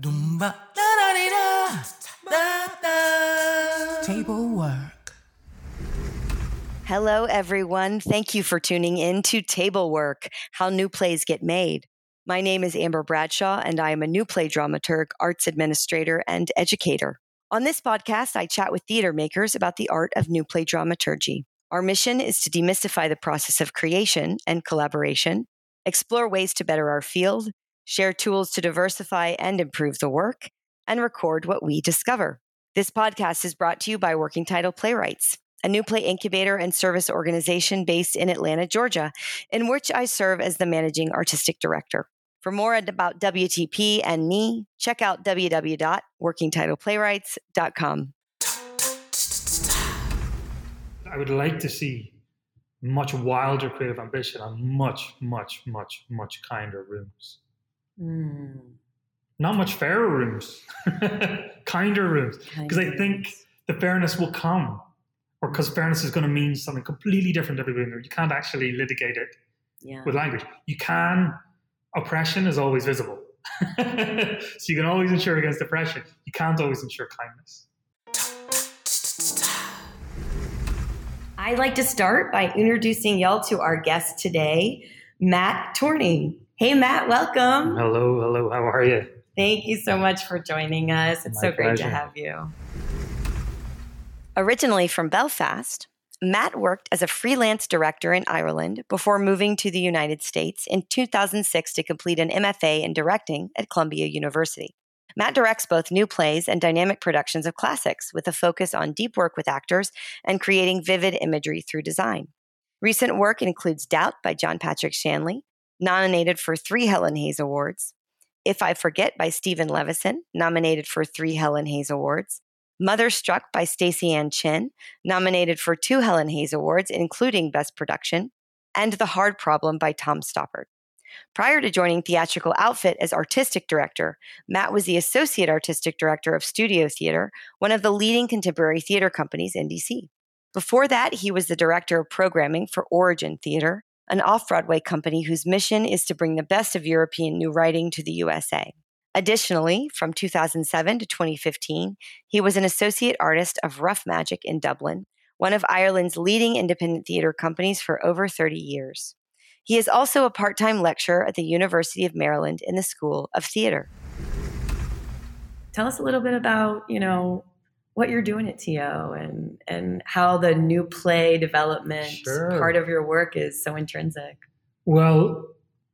Dumba da da di da da da. Table work. Hello, everyone. Thank you for tuning in to Table Work How New Plays Get Made. My name is Amber Bradshaw, and I am a new play dramaturg, arts administrator, and educator. On this podcast, I chat with theater makers about the art of new play dramaturgy. Our mission is to demystify the process of creation and collaboration, explore ways to better our field, share tools to diversify and improve the work, and record what we discover. This podcast is brought to you by Working Title Playwrights, a new play incubator and service organization based in Atlanta, Georgia, in which I serve as the managing artistic director. For more about WTP and me, check out www.workingtitleplaywrights.com. I would like to see much wilder creative ambition and much, much, much, much kinder rooms. Mm. Not much fairer rooms, kinder rooms. Because I think the fairness will come, or because fairness is going to mean something completely different to everybody. You can't actually litigate it Yeah. with language. You can, oppression is always visible. so you can always insure against oppression. You can't always ensure kindness. I'd like to start by introducing y'all to our guest today, Matt Torney. Hey, Matt, welcome. Hello, hello, how are you? Thank you so much for joining us. It's My so great to have you. Originally from Belfast, Matt worked as a freelance director in Ireland before moving to the United States in 2006 to complete an MFA in directing at Columbia University. Matt directs both new plays and dynamic productions of classics with a focus on deep work with actors and creating vivid imagery through design. Recent work includes Doubt by John Patrick Shanley, nominated for three Helen Hayes Awards, If I Forget by Steven Levenson, nominated for three Helen Hayes Awards, Mother Struck by Staceyann Chin, nominated for two Helen Hayes Awards, including Best Production, and The Hard Problem by Tom Stoppard. Prior to joining Theatrical Outfit as artistic director, Matt was the associate artistic director of Studio Theater, one of the leading contemporary theater companies in DC. Before that, he was the director of programming for Origin Theater, an off Broadway company whose mission is to bring the best of European new writing to the USA. Additionally, from 2007 to 2015, he was an associate artist of Rough Magic in Dublin, one of Ireland's leading independent theater companies for over 30 years. He is also a part time lecturer at the University of Maryland in the School of Theater. Tell us a little bit about, you know, what you're doing at TO and, and how the new play development Sure. part of your work is so intrinsic. Well,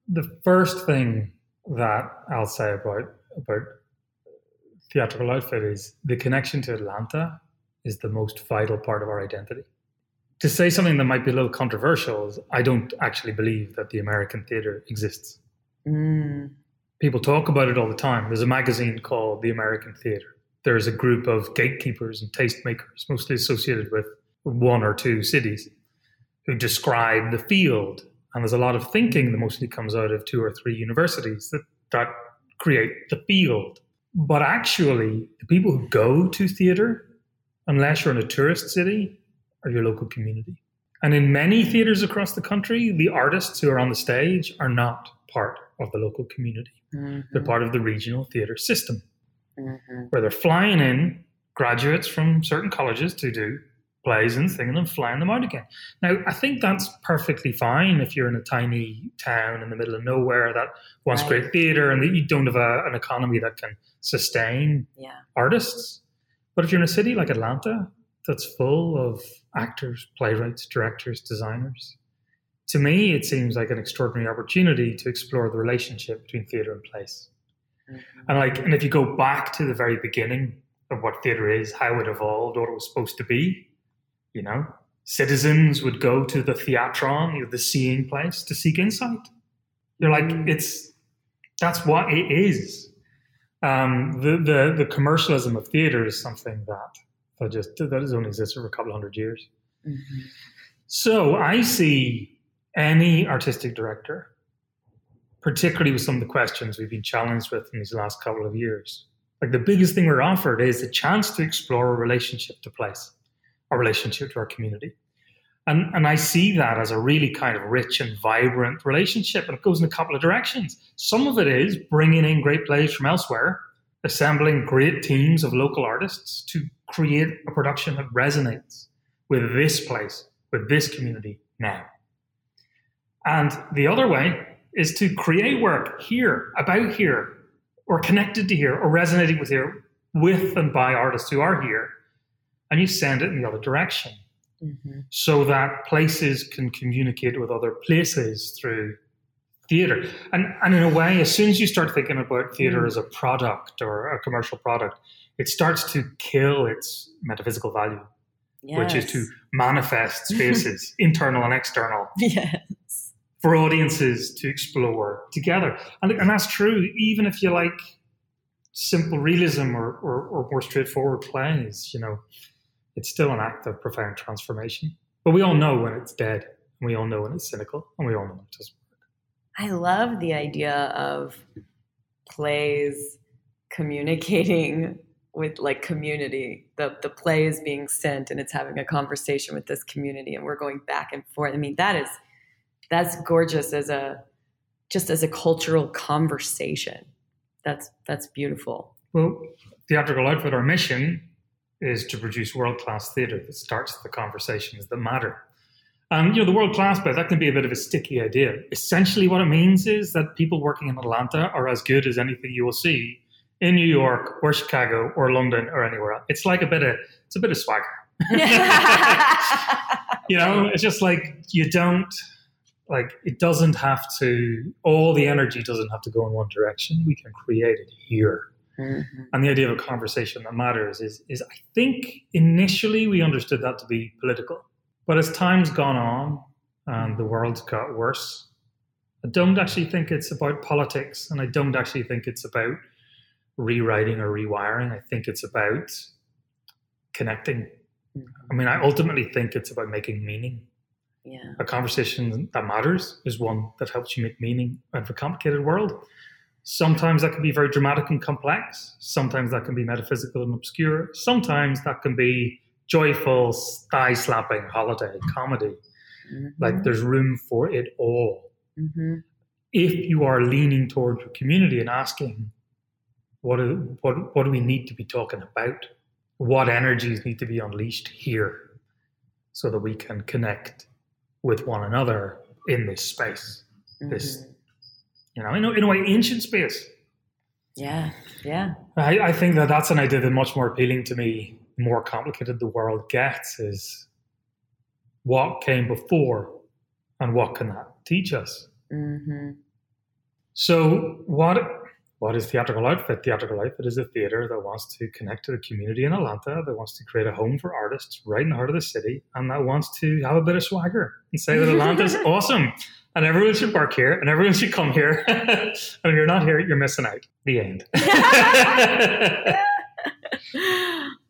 the first thing that I'll say about about theatrical outfit is the connection to Atlanta is the most vital part of our identity. To say something that might be a little controversial is I don't actually believe that the American theater exists. Mm. People talk about it all the time. There's a magazine called The American Theater. There's a group of gatekeepers and tastemakers, mostly associated with one or two cities, who describe the field. And there's a lot of thinking that mostly comes out of two or three universities that, that create the field. But actually, the people who go to theater, unless you're in a tourist city, are your local community. And in many theaters across the country, the artists who are on the stage are not part of the local community. Mm-hmm. They're part of the regional theatre system, Mm-hmm. where they're flying in graduates from certain colleges to do plays and things and then flying them out again. Now, I think that's perfectly fine if you're in a tiny town in the middle of nowhere that wants Right. great theatre and that you don't have a, an economy that can sustain Yeah. artists. But if you're in a city like Atlanta that's full of actors, playwrights, directors, designers, to me, it seems like an extraordinary opportunity to explore the relationship between theatre and place. And like, and if you go back to the very beginning of what theatre is, how it evolved, what it was supposed to be, you know, citizens would go to the theatron, you know, the seeing place, to seek insight. You're like, Mm. it's that's what it is. Um, the the the commercialism of theatre is something that that just that has only existed for a couple hundred years. Mm-hmm. So I see any artistic director, particularly with some of the questions we've been challenged with in these last couple of years. Like the biggest thing we're offered is a chance to explore a relationship to place, a relationship to our community. And, and I see that as a really kind of rich and vibrant relationship. And it goes in a couple of directions. Some of it is bringing in great plays from elsewhere assembling great teams of local artists to create a production that resonates with this place, with this community now. And the other way is to create work here, about here, or connected to here, or resonating with here, with and by artists who are here, and you send it in the other direction. Mm-hmm. So that places can communicate with other places through theater. And, and in a way, as soon as you start thinking about theater mm. as a product or a commercial product, it starts to kill its metaphysical value, yes. which is to manifest spaces, internal and external. Yes. For audiences to explore together. And, and that's true, even if you like simple realism or, or, or more straightforward plays, you know, it's still an act of profound transformation. But we all know when it's dead, and we all know when it's cynical, and we all know when it doesn't work. I love the idea of plays communicating with like community. The the play is being sent and it's having a conversation with this community and we're going back and forth. I mean, that is that's gorgeous as a just as a cultural conversation. That's that's beautiful. Well, theatrical outfit, our mission is to produce world class theatre that starts the conversations that matter. Um, you know, the world class bit, that can be a bit of a sticky idea. Essentially, what it means is that people working in Atlanta are as good as anything you will see in New York or Chicago or London or anywhere else. It's like a bit of, it's a bit of swagger. you know, it's just like you don't, like, it doesn't have to, all the energy doesn't have to go in one direction. We can create it here. Mm-hmm. And the idea of a conversation that matters is, is, I think initially we understood that to be political but as time's gone on and the world's got worse, I don't actually think it's about politics and I don't actually think it's about rewriting or rewiring. I think it's about connecting. I mean, I ultimately think it's about making meaning. Yeah. A conversation that matters is one that helps you make meaning out of a complicated world. Sometimes that can be very dramatic and complex. Sometimes that can be metaphysical and obscure. Sometimes that can be joyful, thigh slapping holiday comedy. Mm-hmm. Like there's room for it all. Mm-hmm. If you are leaning towards your community and asking, what, what, what do we need to be talking about? What energies need to be unleashed here so that we can connect with one another in this space? Mm-hmm. This, you know, in a, in a way, ancient space. Yeah, yeah. I, I think that that's an idea that's much more appealing to me more complicated the world gets is what came before and what can that teach us. Mm-hmm. So, what what is theatrical outfit? Theatrical outfit is a theater that wants to connect to the community in Atlanta, that wants to create a home for artists right in the heart of the city, and that wants to have a bit of swagger and say that Atlanta is awesome and everyone should work here and everyone should come here. and if you're not here, you're missing out. The end.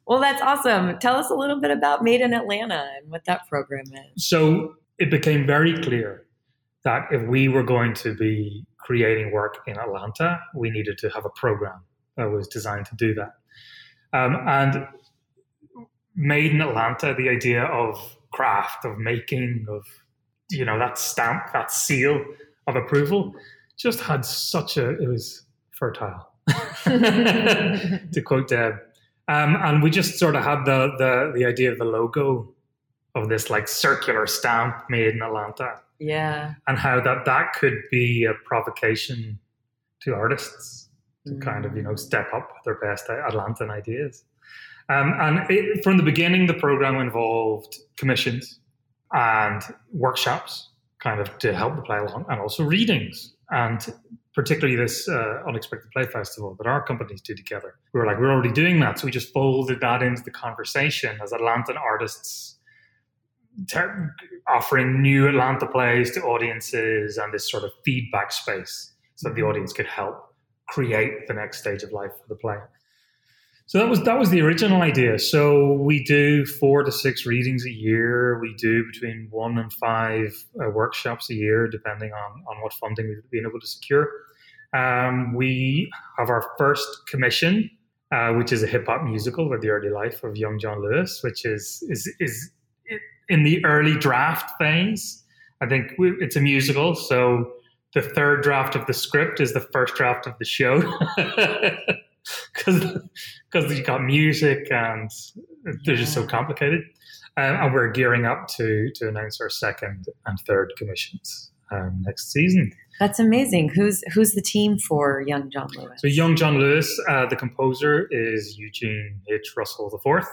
Well, that's awesome. Tell us a little bit about Made in Atlanta and what that program is. So it became very clear that if we were going to be creating work in Atlanta, we needed to have a program that was designed to do that. Um, and Made in Atlanta, the idea of craft, of making, of you know that stamp, that seal of approval, just had such a it was fertile. to quote Deb, um, and we just sort of had the, the the idea of the logo of this like circular stamp made in Atlanta. Yeah. And how that that could be a provocation to artists to mm. kind of you know step up their best Atlantan ideas. Um, and it, from the beginning, the program involved commissions and workshops, kind of to help the play along, and also readings. And particularly this uh, unexpected play festival that our companies do together. We were like, we're already doing that, so we just folded that into the conversation as Atlantan artists ter- offering new Atlanta plays to audiences and this sort of feedback space so that the audience could help create the next stage of life for the play. So that was that was the original idea. So we do four to six readings a year. We do between one and five uh, workshops a year, depending on on what funding we've been able to secure. Um, we have our first commission, uh, which is a hip hop musical with the early life of young John Lewis, which is is is in the early draft phase. I think we, it's a musical, so the third draft of the script is the first draft of the show. because you got music and they're just so complicated. Um, and we're gearing up to to announce our second and third commissions um, next season. That's amazing. Who's who's the team for Young John Lewis? So, young John Lewis, uh, the composer, is Eugene H. Russell IV.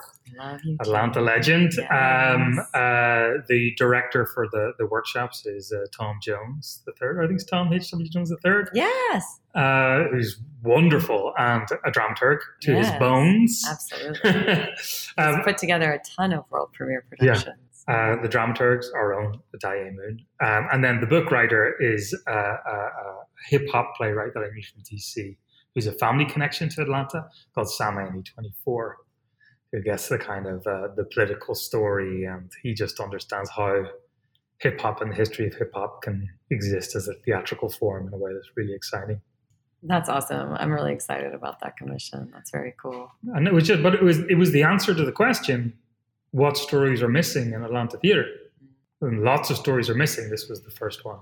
Atlanta legend. Um, uh, the director for the, the workshops is uh, Tom Jones the third. I think it's Tom H. W. Jones the third. Yes, uh, who's wonderful and a dramaturg to his bones. absolutely. um, He's put together a ton of world premiere productions. Uh, the dramaturgs, our own Addae Moon. Um, and then the book writer is uh, a, a hip hop playwright that I knew from DC, who's a family connection to Atlanta called Psalmayene 24, who gets the kind of uh, the political story and he just understands how hip hop and the history of hip hop can exist as a theatrical form in a way that's really exciting. That's awesome. I'm really excited about that commission. That's very cool. And it was just, but it was it was the answer to the question: what stories are missing in Atlanta theater? And lots of stories are missing. This was the first one.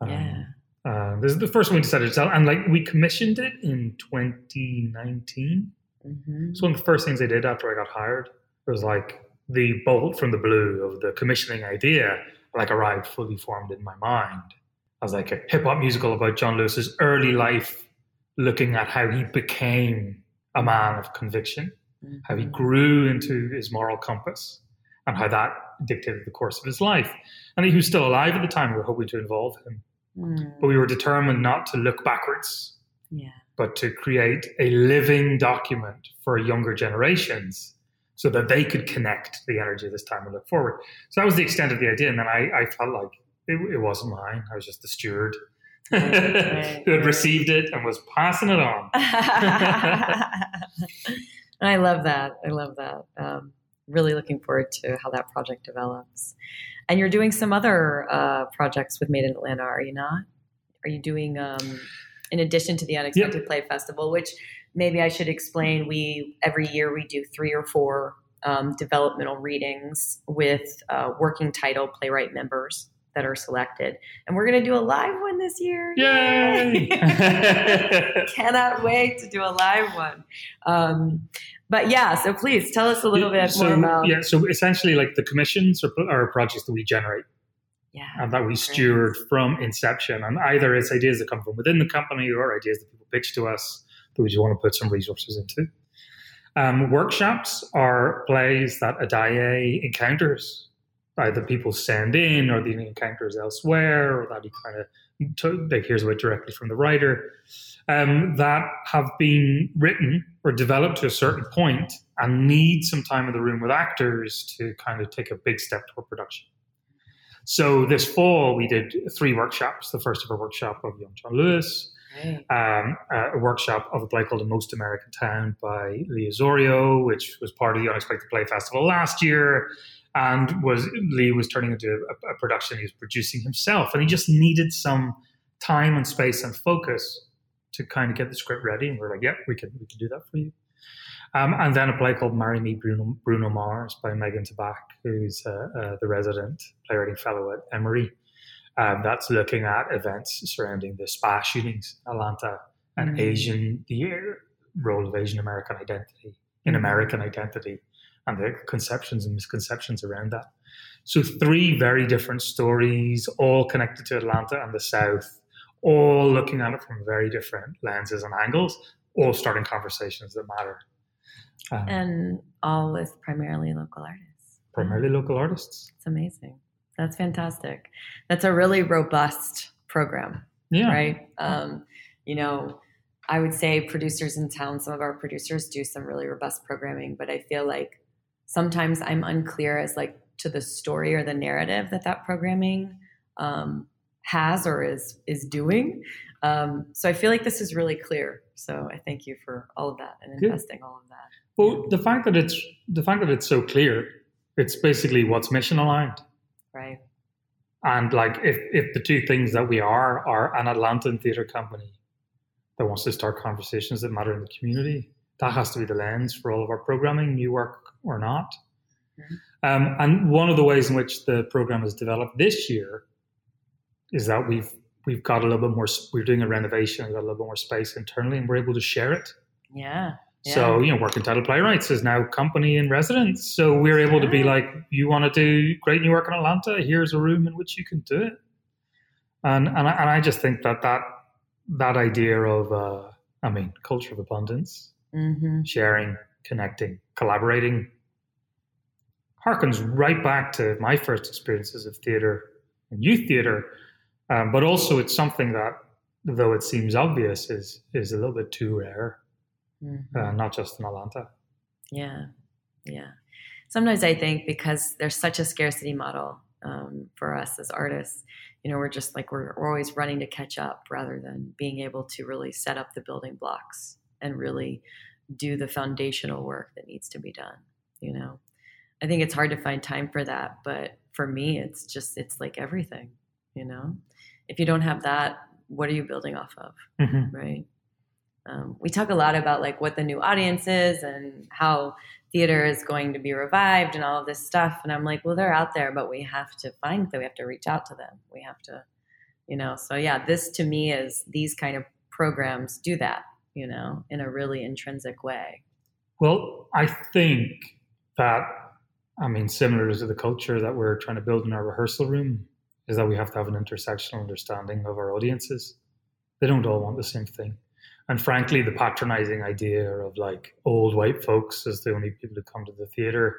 Um, Yeah. uh, this is the first one we decided to tell, and like we commissioned it in 2019. hmm It's one of the first things I did after I got hired. It was like the bolt from the blue of the commissioning idea, like arrived fully formed in my mind. I was like a hip hop musical about John Lewis's early life, looking at how he became a man of conviction, how he grew into his moral compass, and how that dictated the course of his life. And he was still alive at the time. We were hoping to involve him, Mm, but we were determined not to look backwards yeah. but to create a living document for younger generations so that they could connect the energy of this time and look forward. So that was the extent of the idea. And then I, I felt like it, it wasn't mine. I was just the steward Right, who had right. received it and was passing it on. I love that. I love that. Um, really looking forward to how that project develops. And you're doing some other uh, projects with Made in Atlanta, are you not? Are you doing, um, in addition to the Unexpected Play Festival, which maybe I should explain? We every year we do three or four um, developmental readings with uh, working title playwright members that are selected, and we're going to do a live one this year. Yay! Cannot wait to do a live one. Um, but yeah, so please tell us a little bit so, more about. yeah, so essentially, like the commissions are, are projects that we generate Yeah. and that we steward from inception. And either it's ideas that come from within the company or ideas that people pitch to us that we just want to put some resources into. Um, workshops are plays that Addae encounters. Either people send in or the encounters elsewhere or that he kind of to, like hears about directly from the writer um, that have been written or developed to a certain point and need some time in the room with actors to kind of take a big step toward production. So this fall we did three workshops. The first ever workshop of Young John Lewis, Right. um, a workshop of a play called The Most American Town by Lee Osorio, which was part of the Unexpected Play Festival last year. And was Lee was turning into a, a production he was producing himself, and he just needed some time and space and focus to kind of get the script ready. And we're like, "Yep, we can we can do that for you." Um, and then a play called "Marry Me, Bruno, Bruno Mars" by Megan Tabak, who's uh, uh, the resident playwriting fellow at Emory um, that's looking at events surrounding the spa shootings in Atlanta and Mm. Asian, the role of Asian American identity in Mhm. American identity and the conceptions and misconceptions around that. So, three very different stories, all connected to Atlanta and the South, all looking at it from very different lenses and angles, all starting conversations that matter. Um, And all with primarily local artists. primarily local artists. It's amazing. That's fantastic. That's a really robust program. Yeah. right? Um, you know, I would say producers in town, some of our producers do some really robust programming, but I feel like sometimes I'm unclear as like to the story or the narrative that that programming um, has or is is doing. Um, so I feel like this is really clear. So I thank you for all of that and Good. investing all of that. Well, the fact that it's the fact that it's so clear, it's basically what's mission aligned. Right. And like, if if the two things that we are are an Atlantan theatre company that wants to start conversations that matter in the community, that has to be the lens for all of our programming, new work or not. Mhm. Um, and one of the ways in which the program has developed this year is that we've we've got a little bit more. We're doing a renovation, we've got a little bit more space internally, and we're able to share it Yeah. So, you know, Working Title Playwrights is now company in residence. So we're able to be like, you want to do great new work in Atlanta? Here's a room in which you can do it. And and I, and I just think that that that idea of, uh, I mean, culture of abundance, hmm sharing, connecting, collaborating, harkens right back to my first experiences of theater and youth theater. Um, but also, it's something that, though it seems obvious, is is a little bit too rare, hmm uh, not just in Atlanta. Yeah, yeah. Sometimes I think because there's such a scarcity model um, for us as artists, you know, we're just like we're, we're always running to catch up rather than being able to really set up the building blocks and really do the foundational work that needs to be done. You know, I think it's hard to find time for that, but for me, it's just it's like everything. You know, if you don't have that, what are you building off of? Mhm. right? Um, we talk a lot about like what the new audience is and how theater is going to be revived and all of this stuff. And I'm like, well, they're out there, but we have to find them. We have to reach out to them. We have to, you know. So yeah, this to me is these kind of programs do that, you know, in a really intrinsic way. Well, I think that, I mean, similar to the culture that we're trying to build in our rehearsal room, is that we have to have an intersectional understanding of our audiences. They don't all want the same thing. And frankly, the patronizing idea of like old white folks as the only people who come to the theater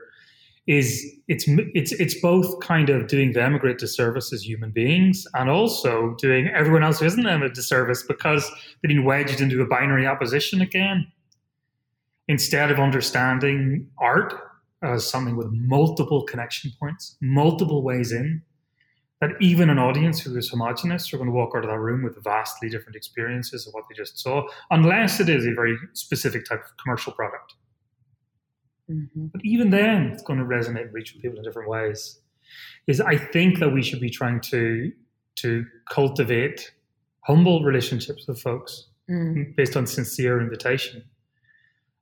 is it's it's it's both kind of doing them a great disservice as human beings and also doing everyone else who isn't them a disservice because they've been wedged into a binary opposition again instead of understanding art as something with multiple connection points, multiple ways in, that even an audience who is homogenous are going to walk out of that room with vastly different experiences of what they just saw, unless it is a very specific type of commercial product. Mm-hmm. But even then, it's going to resonate and reach people in different ways. Is I think that we should be trying to to cultivate humble relationships with folks Mm-hmm. based on sincere invitation,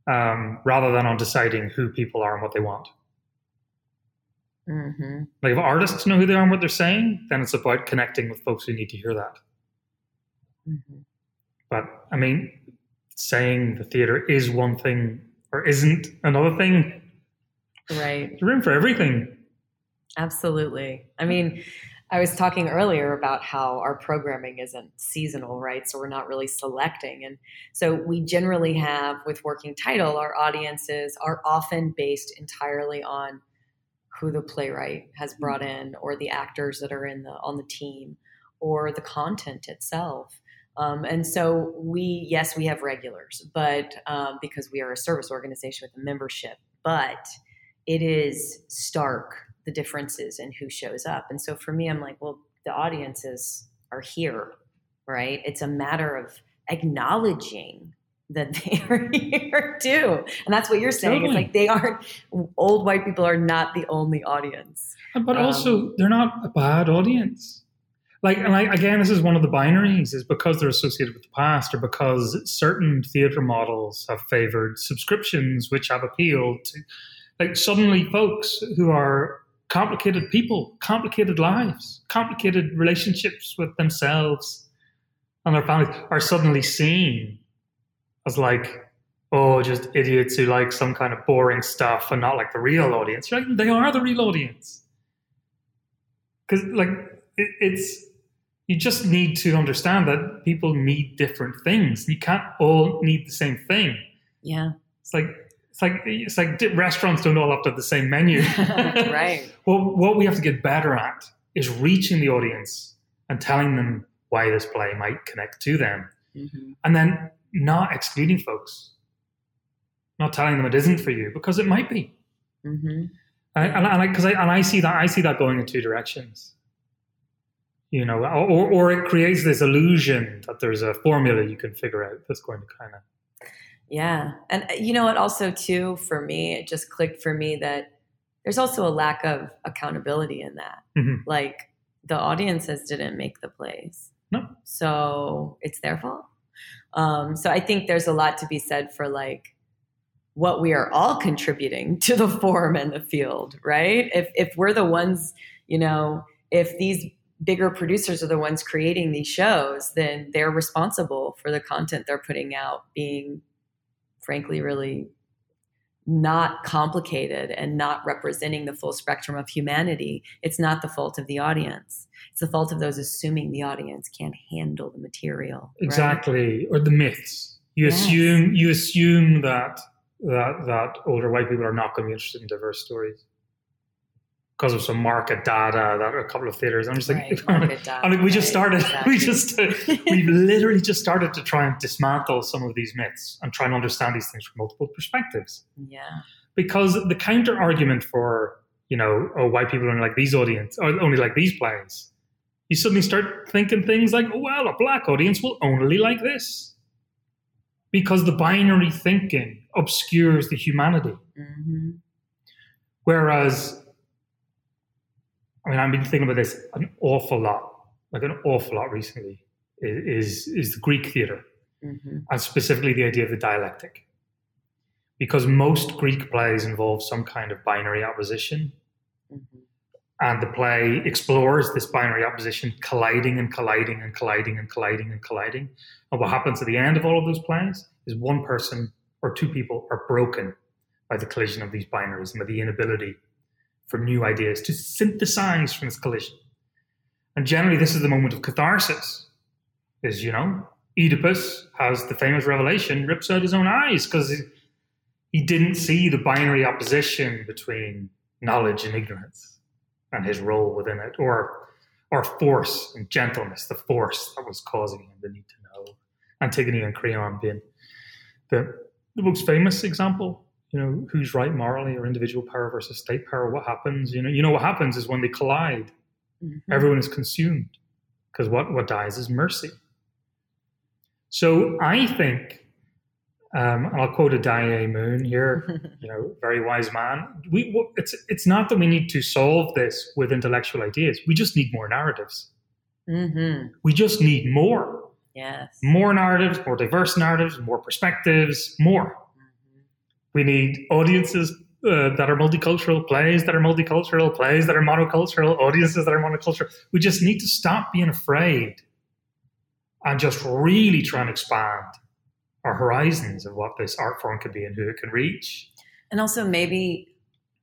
um, rather than on deciding who people are and what they want. Mm-hmm. Like if artists know who they are and what they're saying, then it's about connecting with folks who need to hear that. Mm-hmm. But I mean, saying the theater is one thing or isn't another thing, Right. there's room for everything. Absolutely. I mean, I was talking earlier about how our programming isn't seasonal, right? So we're not really selecting. And so we generally have, with Working Title, our audiences are often based entirely on who the playwright has hmm. brought in or the actors that are in the on the team or the content itself. Um, and so we, yes, we have regulars, but um, because we are a service organization with a membership, but it is stark the differences in who shows up. And so for me, I'm like, well, the audiences are here, right? It's a matter of acknowledging that they are here too. And that's what you're saying. Totally. It's like they aren't, old white people are not the only audience. But Um, also, they're not a bad audience. Like, and again, this is one of the binaries: is because they're associated with the past, or because certain theater models have favored subscriptions, which have appealed to, like, suddenly folks who are complicated people, complicated lives, complicated relationships with themselves and their families, are suddenly seen as like, oh, just idiots who like some kind of boring stuff and not like the real audience. You're they are the real audience because like it, it's you just need to understand that people need different things you can't all need the same thing Yeah. it's like it's like it's like restaurants don't all have to have the same menu right. well what we have to get better at is reaching the audience and telling them why this play might connect to them Mhm. and then not excluding folks not telling them it isn't for you because it might be Mhm. and, and, and, I, I, and I see that I see that going in two directions. You know, or, or it creates this illusion that there's a formula you can figure out that's going to kind of. Yeah. And uh, you know what, also, too, for me, it just clicked for me that there's also a lack of accountability in that. Mhm. Like the audiences didn't make the plays. No. So it's their fault. Um, so I think there's a lot to be said for like what we are all contributing to the form and the field, right? If if we're the ones, you know, if these bigger producers are the ones creating these shows, then they're responsible for the content they're putting out being frankly really not complicated and not representing the full spectrum of humanity, it's not the fault of the audience. It's the fault of those assuming the audience can't handle the material. right? Exactly, or the myths. You Yes. assume you assume that that that older white people are not going to be interested in diverse stories because of some market data that a couple of theaters. I'm just like, Right, I mean, we just started. right, We just we literally just started to try and dismantle some of these myths and try and understand these things from multiple perspectives. Yeah. Because the counter argument for you know, oh, white people only like these audience or only like these plays, you suddenly start thinking things like, oh, well, a black audience will only like this. Because the binary thinking obscures the humanity. hmm Whereas, I mean, I've been thinking about this an awful lot, like an awful lot recently, is, is the Greek theatre, hmm and specifically the idea of the dialectic. Because most Greek plays involve some kind of binary opposition, hmm and the play explores this binary opposition colliding and colliding and colliding and colliding and colliding. And what happens at the end of all of those plays is one person or two people are broken by the collision of these binaries and by the inability for new ideas to synthesize from this collision. And generally, this is the moment of catharsis. Is you know, Oedipus has the famous revelation, rips out his own eyes because he, didn't see the binary opposition between knowledge and ignorance and his role within it, or or force and gentleness, the force that was causing him the need to know. Antigone and Creon being the, the most famous example. You know, who's right morally or individual power versus state power? What happens? You know, you know what happens is when they collide, hmm everyone is consumed because what what dies is mercy. So I think, um, and I'll quote Addae Moon here, you know, very wise man. We it's it's not that we need to solve this with intellectual ideas. We just need more narratives. hmm We just need more, Yes. more narratives, more diverse narratives, more perspectives, more. We need audiences uh, that are multicultural, plays that are multicultural, plays that are monocultural, audiences that are monocultural. We just need to stop being afraid and just really try and expand our horizons of what this art form could be and who it can reach. And also, maybe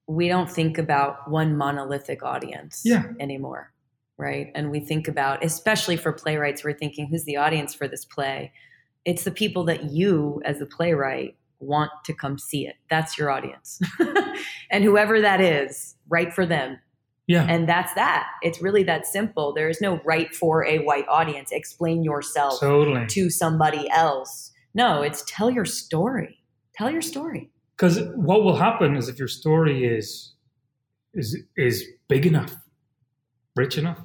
we don't think about one monolithic audience Yeah. anymore, right? And we think about, especially for playwrights, we're thinking, who's the audience for this play? It's the people that you, as the playwright, want to come see it. That's your audience. and whoever that is, write for them. Yeah. And that's that. It's really that simple. There is no right for a white audience. Explain yourself Totally. to somebody else. No, it's tell your story. Tell your story. Because what will happen is if your story is is is big enough, rich enough,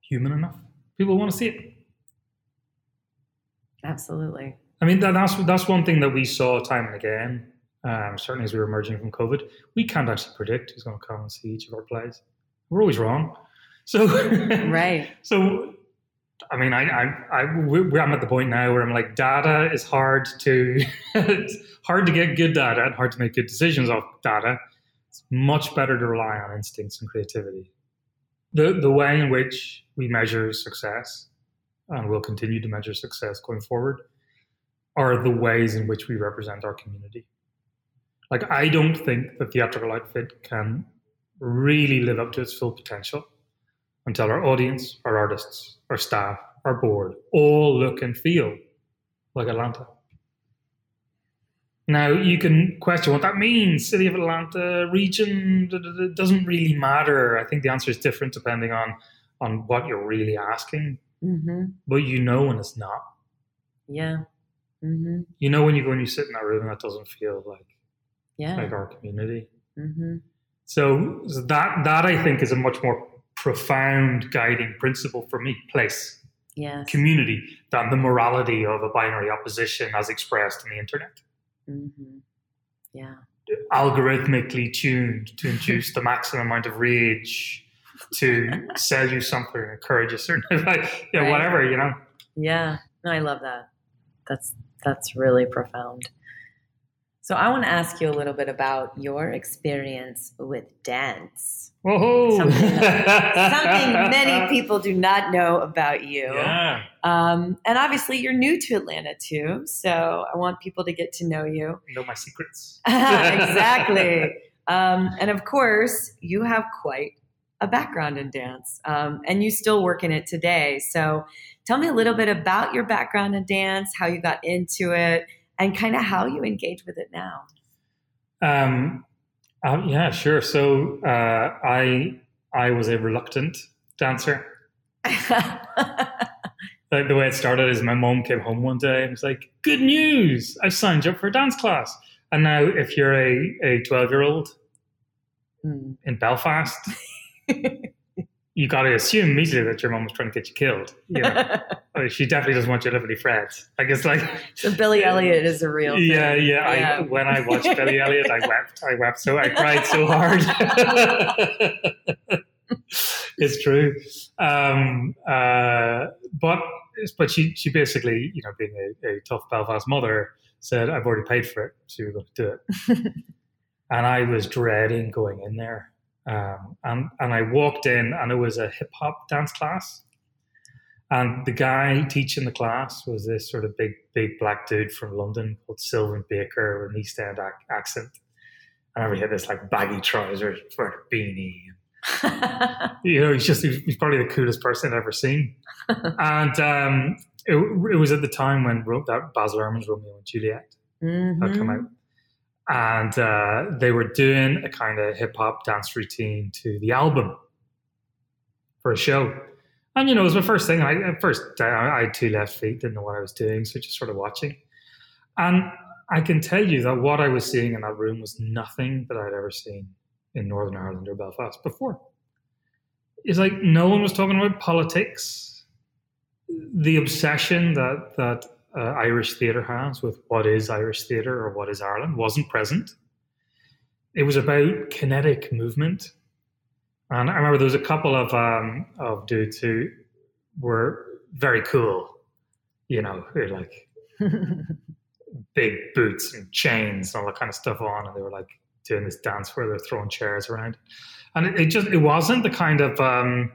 human enough, people want to see it. Absolutely. I mean, that, that's that's one thing that we saw time and again. Um, certainly, as we were emerging from COVID, we can't actually predict who's going to come and see each of our plays. We're always wrong. So, Right. So, I mean, I, I, I, I'm at the point now where I'm like, data is hard to, it's hard to get good data and hard to make good decisions off data. It's much better to rely on instincts and creativity. The, the way in which we measure success, and we'll continue to measure success going forward, are the ways in which we represent our community. Like, I don't think the theatrical outfit can really live up to its full potential until our audience, our artists, our staff, our board all look and feel like Atlanta. Now, you can question what that means. City of Atlanta, region, d- doesn't really matter. I think the answer is different depending on, on what you're really asking. Mm-hmm. But you know when it's not. Yeah. Mm-hmm. You know when you go and you sit in that room that doesn't feel like, Yeah. like our community. Mm-hmm. So, so that that I think is a much more profound guiding principle for me. Place. Yes. community than the morality of a binary opposition as expressed in the internet. mm-hmm. Yeah. Algorithmically tuned to induce the maximum amount of rage, to sell you something, encourage a certain, like, yeah, Right. whatever, you know. Yeah. No, I love that. That's that's really profound. So I want to ask you a little bit about your experience with dance. Whoa! Something, something many people do not know about you. Yeah. Um, and obviously, you're new to Atlanta too. So I want people to get to know you. Know my secrets. exactly. Um, and of course, you have quite a background in dance, um, and you still work in it today. So tell me a little bit about your background in dance, how you got into it, and kind of how you engage with it now. Um, um, yeah, sure. So uh, I I was a reluctant dancer. Like the way it started is my mom came home one day and was like, "Good news! I signed you up for a dance class." And now, if you're a a twelve year old Hmm. in Belfast, you got to assume immediately that your mom was trying to get you killed. You know? She definitely doesn't want you to live any friends. Like it's like, so Billy Elliot is a real thing. yeah, yeah. I, when I watched Billy Elliot, I wept. I wept so I cried so hard. it's true. Um, uh, but but she she basically, you know, being a, a tough Belfast mother, said, "I've already paid for it, so you're going to do it." and I was dreading going in there. Um, and and I walked in, and it was a hip hop dance class. And the guy teaching the class was this sort of big, big black dude from London called Sylvan Baker with an East End ac- accent. And he had this like baggy trousers, wearing a beanie. You know, he's just, he's probably the coolest person I've ever seen. and um, it, it was at the time when wrote that Baz Luhrmann's Romeo and Juliet had come Mhm. out. And uh, they were doing a kind of hip hop dance routine to the album for a show. And, you know, it was my first thing. I, at first, I, I had two left feet, didn't know what I was doing, so just sort of watching. And I can tell you that what I was seeing in that room was nothing that I'd ever seen in Northern Ireland or Belfast before. It's like no one was talking about politics. The obsession that that uh, Irish theatre has with what is Irish theatre or what is Ireland wasn't present. It was about kinetic movement, and I remember there was a couple of um, of dudes who were very cool, you know, who like big boots and chains and all that kind of stuff on, and they were like doing this dance where they're throwing chairs around, and it, it just it wasn't the kind of um,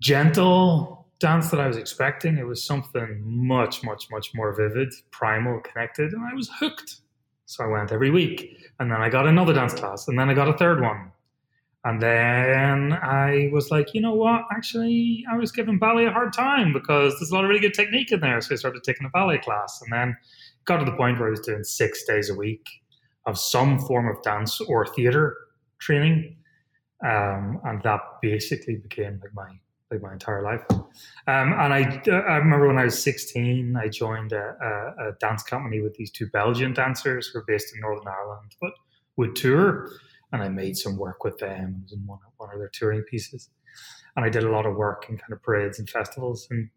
gentle dance that I was expecting. It was something much, much, much more vivid, primal, connected, and I was hooked. So I went every week, and then I got another dance class, and then I got a third one. And then I was like, you know what? Actually, I was giving ballet a hard time because there's a lot of really good technique in there. So I started taking a ballet class, and then got to the point where I was doing six days a week of some form of dance or theater training, um, and that basically became like my like my entire life. Um, and I, I remember when I was 16, I joined a, a, a dance company with these two Belgian dancers who were based in Northern Ireland, but would tour. And I made some work with them. In one, one of their touring pieces. And I did a lot of work in kind of parades and festivals. And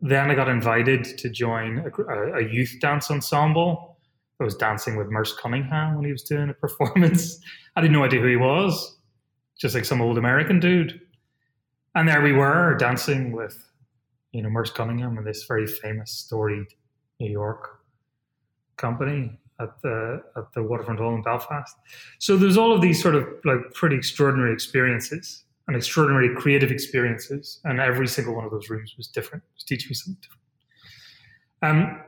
then I got invited to join a, a, a youth dance ensemble. I was dancing with Merce Cunningham when he was doing a performance. I had no idea who he was, just like some old American dude. And there we were dancing with, you know, Merce Cunningham and this very famous, storied New York company at the at the Waterfront Hall in Belfast. So there's all of these sort of like pretty extraordinary experiences and extraordinary creative experiences, and every single one of those rooms was different. It was teaching me something different. Um,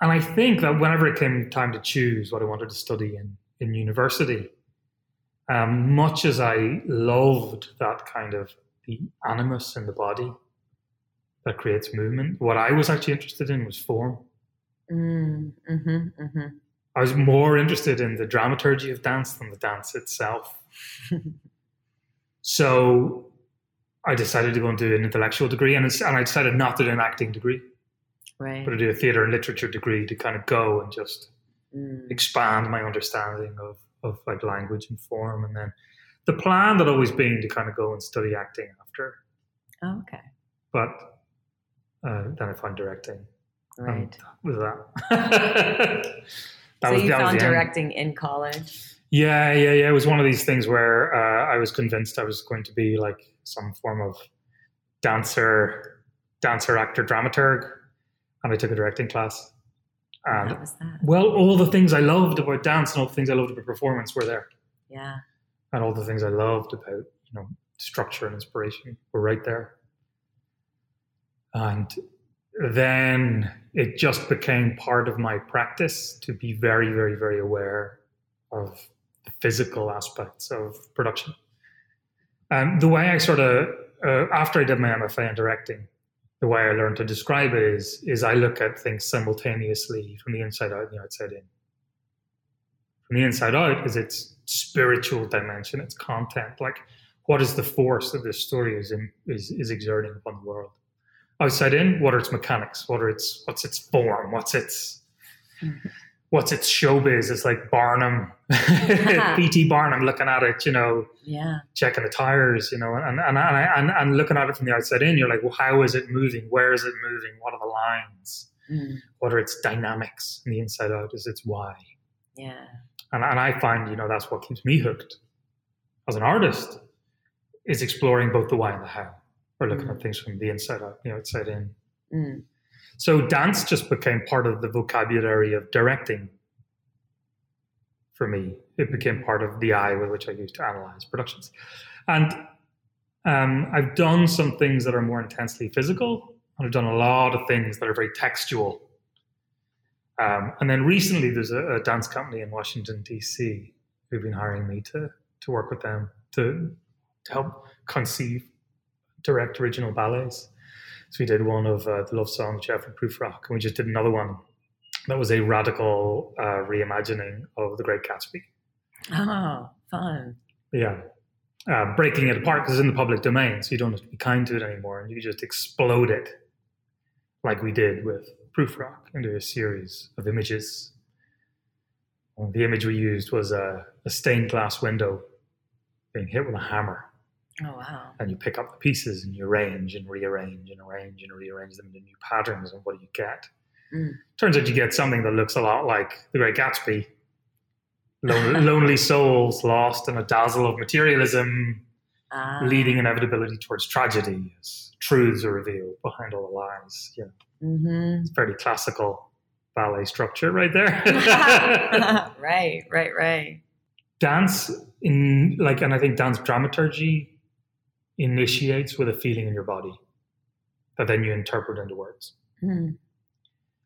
and I think that whenever it came time to choose what I wanted to study in in university, um, much as I loved that kind of the animus in the body that creates movement, what I was actually interested in was form. Mm, mhm, mhm. I was more interested in the dramaturgy of dance than the dance itself. so I decided to go and do an intellectual degree, and, it's, and I decided not to do an acting degree, Right. but to do a theatre and literature degree to kind of go and just Mm. expand my understanding of, of like language and form. And then the plan had always been to kind of go and study acting after, Oh, okay. but uh, then I found directing. Right. That was that. That so was- you that found the end. directing in college. Yeah, yeah, yeah. It was one of these things where uh, I was convinced I was going to be like some form of dancer, dancer, actor, dramaturg, and I took a directing class. And How was that? well, all the things I loved about dance and all the things I loved about performance were there. Yeah. And all the things I loved about you know structure and inspiration were right there. And then it just became part of my practice to be very, very, very aware of the physical aspects of production. And the way I sort of, uh, after I did my MFA in directing, the way I learned to describe it is, is I look at things simultaneously from the inside out and the outside in. From the inside out is its spiritual dimension, its content. Like, what is the force that this story is, in, is, is exerting upon the world? outside in, what are its mechanics? What are its what's its form? What's its mm-hmm. what's its showbiz? It's like Barnum, P.T. Barnum looking at it, you know, yeah, checking the tires, you know, and and, and and and looking at it from the outside in, you're like, well, how is it moving? Where is it moving? What are the lines? Mm. What are its dynamics? And the inside out is its why. Yeah. And and I find, you know, that's what keeps me hooked as an artist is exploring both the why and the how or looking mm. at things from the inside out, the outside in. Mm. So dance just became part of the vocabulary of directing for me. It became part of the eye with which I used to analyze productions. And um, I've done some things that are more intensely physical, and I've done a lot of things that are very textual. Um, and then recently, there's a, a dance company in Washington, D.C., who've been hiring me to, to work with them to, to help conceive direct original ballets. So we did one of uh, the love song J. Alfred Prufrock, and we just did another one that was a radical uh, reimagining of The Great Gatsby. Oh, fun! Yeah, uh, breaking it apart because it's in the public domain, so you don't have to be kind to it anymore, and you just explode it like we did with Prufrock into a series of images. And the image we used was a, a stained glass window being hit with a hammer Oh wow! And you pick up the pieces and you arrange and rearrange and arrange and rearrange them into new patterns, and what do you get? Mm. Turns out you get something that looks a lot like The Great Gatsby. Lonely, lonely souls lost in a dazzle of materialism, ah. leading inevitability towards tragedy as truths are revealed behind all the lies. Yeah, mm-hmm. it's very classical ballet structure right there. right, right, right. Dance in like, and I think dance dramaturgy initiates with a feeling in your body that then you interpret into words. Mm.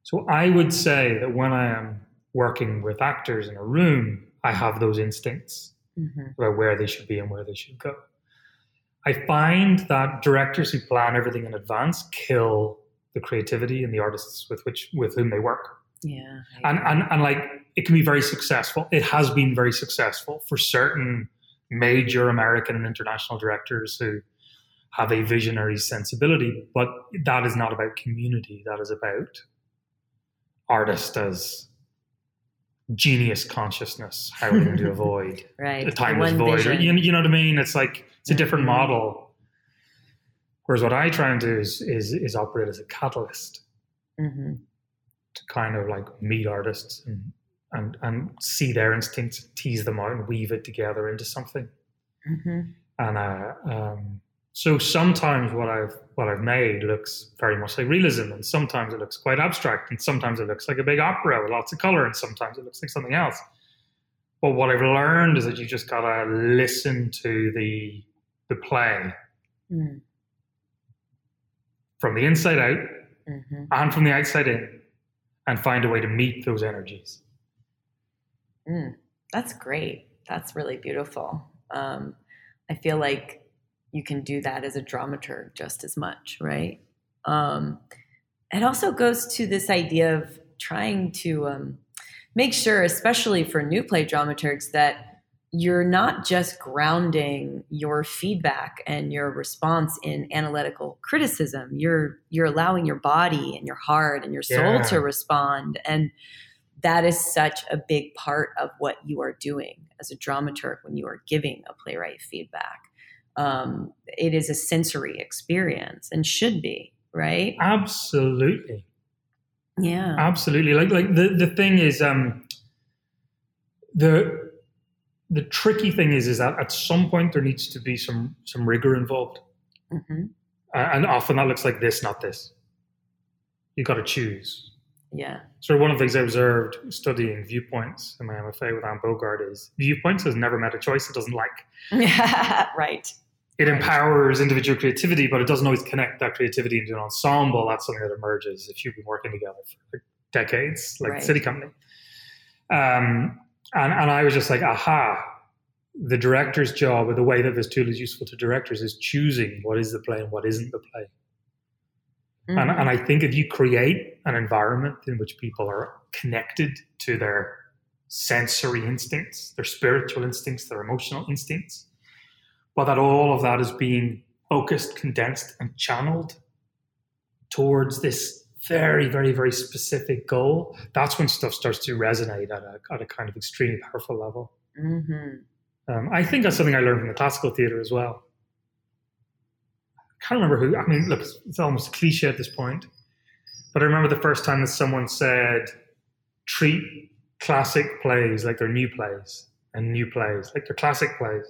So I would say that when I am working with actors in a room, I have those instincts mm-hmm. about where they should be and where they should go. I find that directors who plan everything in advance kill the creativity and the artists with which with whom they work. Yeah. And, and and like it can be very successful. It has been very successful for certain major American and international directors who have a visionary sensibility, but that is not about community. That is about artist as genius consciousness. How are we going to avoid right. a timeless void? you, you, know what I mean? It's like it's a different mm-hmm. model. Whereas what I try and do is is, is operate as a catalyst mm-hmm. to kind of like meet artists and and and see their instincts, tease them out, and weave it together into something. Mm-hmm. And uh, um, so sometimes what I've what I've made looks very much like realism, and sometimes it looks quite abstract, and sometimes it looks like a big opera with lots of color, and sometimes it looks like something else. But what I've learned is that you just gotta listen to the the play mm. from the inside out mm-hmm. and from the outside in, and find a way to meet those energies. Mm, that's great. That's really beautiful. Um, I feel like you can do that as a dramaturg just as much, right? Um, it also goes to this idea of trying to um, make sure, especially for new play dramaturgs, that you're not just grounding your feedback and your response in analytical criticism. You're you're allowing your body and your heart and your soul yeah. to respond and that is such a big part of what you are doing as a dramaturg when you are giving a playwright feedback. Um, it is a sensory experience and should be, right? Absolutely. Yeah. Absolutely. Like like the, the thing is um the the tricky thing is is that at some point there needs to be some some rigor involved. Mm-hmm. Uh, and often that looks like this, not this. You got to choose Yeah. So one of the things I observed studying viewpoints in my MFA with Anne Bogart is viewpoints has never met a choice it doesn't like. right. It empowers individual creativity, but it doesn't always connect that creativity into an ensemble. That's something that emerges if you've been working together for decades, like Right. the SITI Company. Um, and, and I was just like, aha, the director's job, or the way that this tool is useful to directors, is choosing what is the play and what isn't the play. And, Mhm. and I think if you create an environment in which people are connected to their sensory instincts, their spiritual instincts, their emotional instincts, but that all of that is being focused, condensed, and channeled towards this very, very, very specific goal, that's when stuff starts to resonate at a, at a kind of extremely powerful level. Mhm. Um, I think that's something I learned from the classical theater as well. I can't remember who. I mean, look, it's, almost a cliche at this point, but I remember the first time that someone said, "Treat classic plays like they're new plays, and new plays like they're classic plays."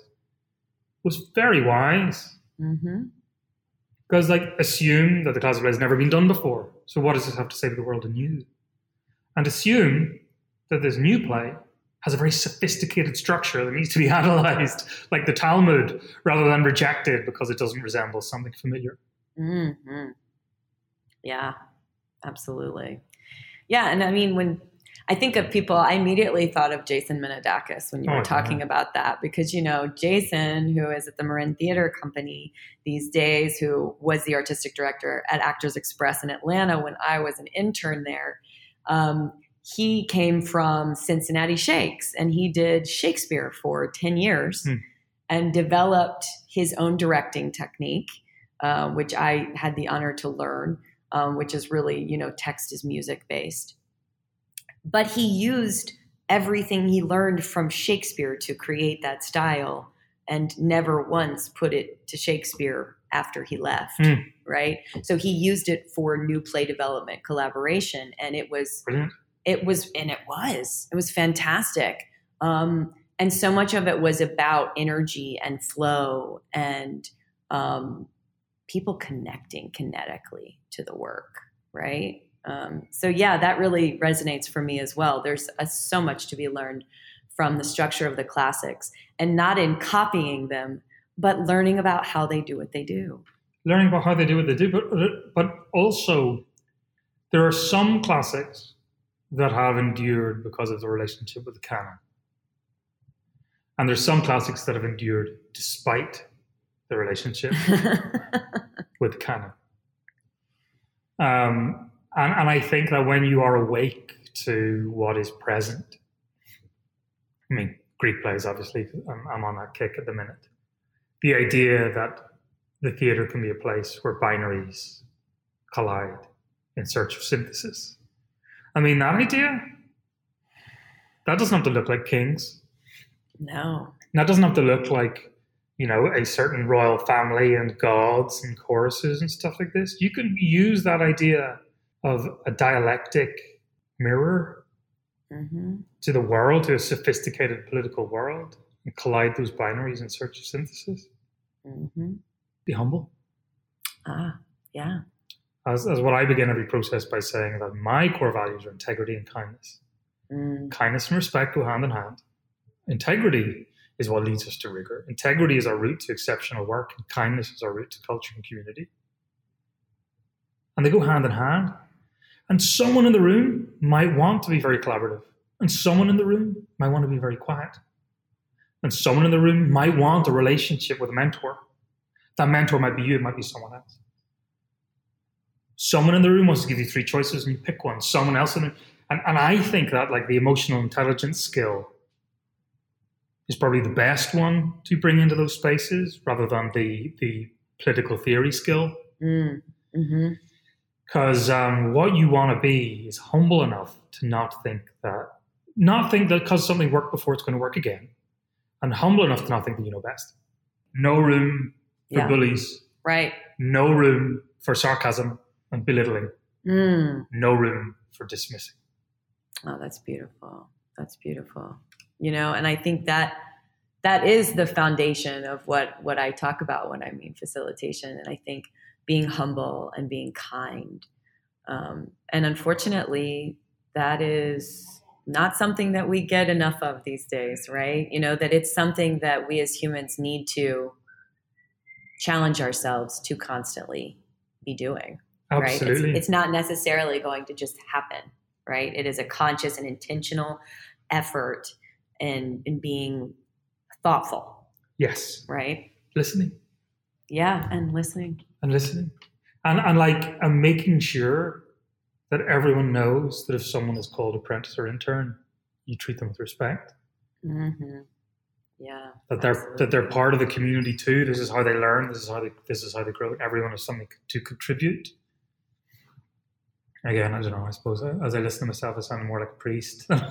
Was very wise Mhm. Because, like, assume that the classic play has never been done before. So, what does this have to say to the world anew? And assume that this new play has a very sophisticated structure that needs to be analyzed, like the Talmud, rather than rejected because it doesn't resemble something familiar. hmm Yeah, absolutely. Yeah, and I mean, when I think of people, I immediately thought of Jason Minadakis when you Oh, were yeah. talking about that, because you know Jason, who is at the Marin Theater Company these days, who was the artistic director at Actors Express in Atlanta when I was an intern there. Um, he came from Cincinnati Shakes, and he did Shakespeare for ten years, Hmm. and developed his own directing technique uh, which I had the honor to learn, um, which is really, you know, text is music based. But he used everything he learned from Shakespeare to create that style and never once put it to Shakespeare after he left, Hmm. right? So he used it for new play development collaboration, and it was Brilliant. it was and it was it was fantastic um, and so much of it was about energy and flow and um, people connecting kinetically to the work right um, so yeah that really resonates for me as well. There's uh so much to be learned from the structure of the classics and not in copying them but learning about how they do what they do. Learning about how they do what they do, but but also there are some classics that have endured because of the relationship with the canon, and there's some classics that have endured despite the relationship with canon. Um, and, and I think that when you are awake to what is present, I mean, Greek plays, obviously, I'm, I'm on that kick at the minute. The idea that the theater can be a place where binaries collide in search of synthesis. I mean, that idea, that doesn't have to look like kings. no That doesn't have to look like, you know, a certain royal family and gods and choruses and stuff like this. You can use that idea of a dialectic mirror hmm to the world, to a sophisticated political world, and collide those binaries in search of synthesis. hmm Be humble. ah yeah As, as what I begin every process by saying that my core values are integrity and kindness. Mm, Kindness and respect go hand in hand. Integrity is what leads us to rigor. Integrity is our route to exceptional work, and kindness is our route to culture and community. And they go hand in hand. And someone in the room might want to be very collaborative, and someone in the room might want to be very quiet. And someone in the room might want a relationship with a mentor. That mentor might be you, it might be someone else. Someone in the room wants to give you three choices and you pick one. Someone else in and, and I think that like the emotional intelligence skill is probably the best one to bring into those spaces rather than the the political theory skill. mm, hmm Because um, what you want to be is humble enough to not think that, not think that because something worked before, it's going to work again, and humble enough to not think that you know best. No room for Yeah. bullies. Right. No room for sarcasm and belittling. Mm. No room for dismissing. Oh, that's beautiful. That's beautiful. You know, and I think that that is the foundation of what what I talk about when I mean facilitation. And I think being humble and being kind Um, and unfortunately, that is not something that we get enough of these days, right? You know, that it's something that we as humans need to challenge ourselves to constantly be doing. Absolutely. Right? It's, it's not necessarily going to just happen, right? It is a conscious and intentional effort in, in being thoughtful, yes. right? Listening Yeah, and listening. And listening. And, and like, and making sure that everyone knows that if someone is called apprentice or intern, you treat them with respect. hmm Yeah. That they're that they're part of the community too. This is how they learn. This is how they this is how they grow. Everyone has something to contribute. Again, I don't know. I suppose uh, as I listen to myself, I sound more like a priest. but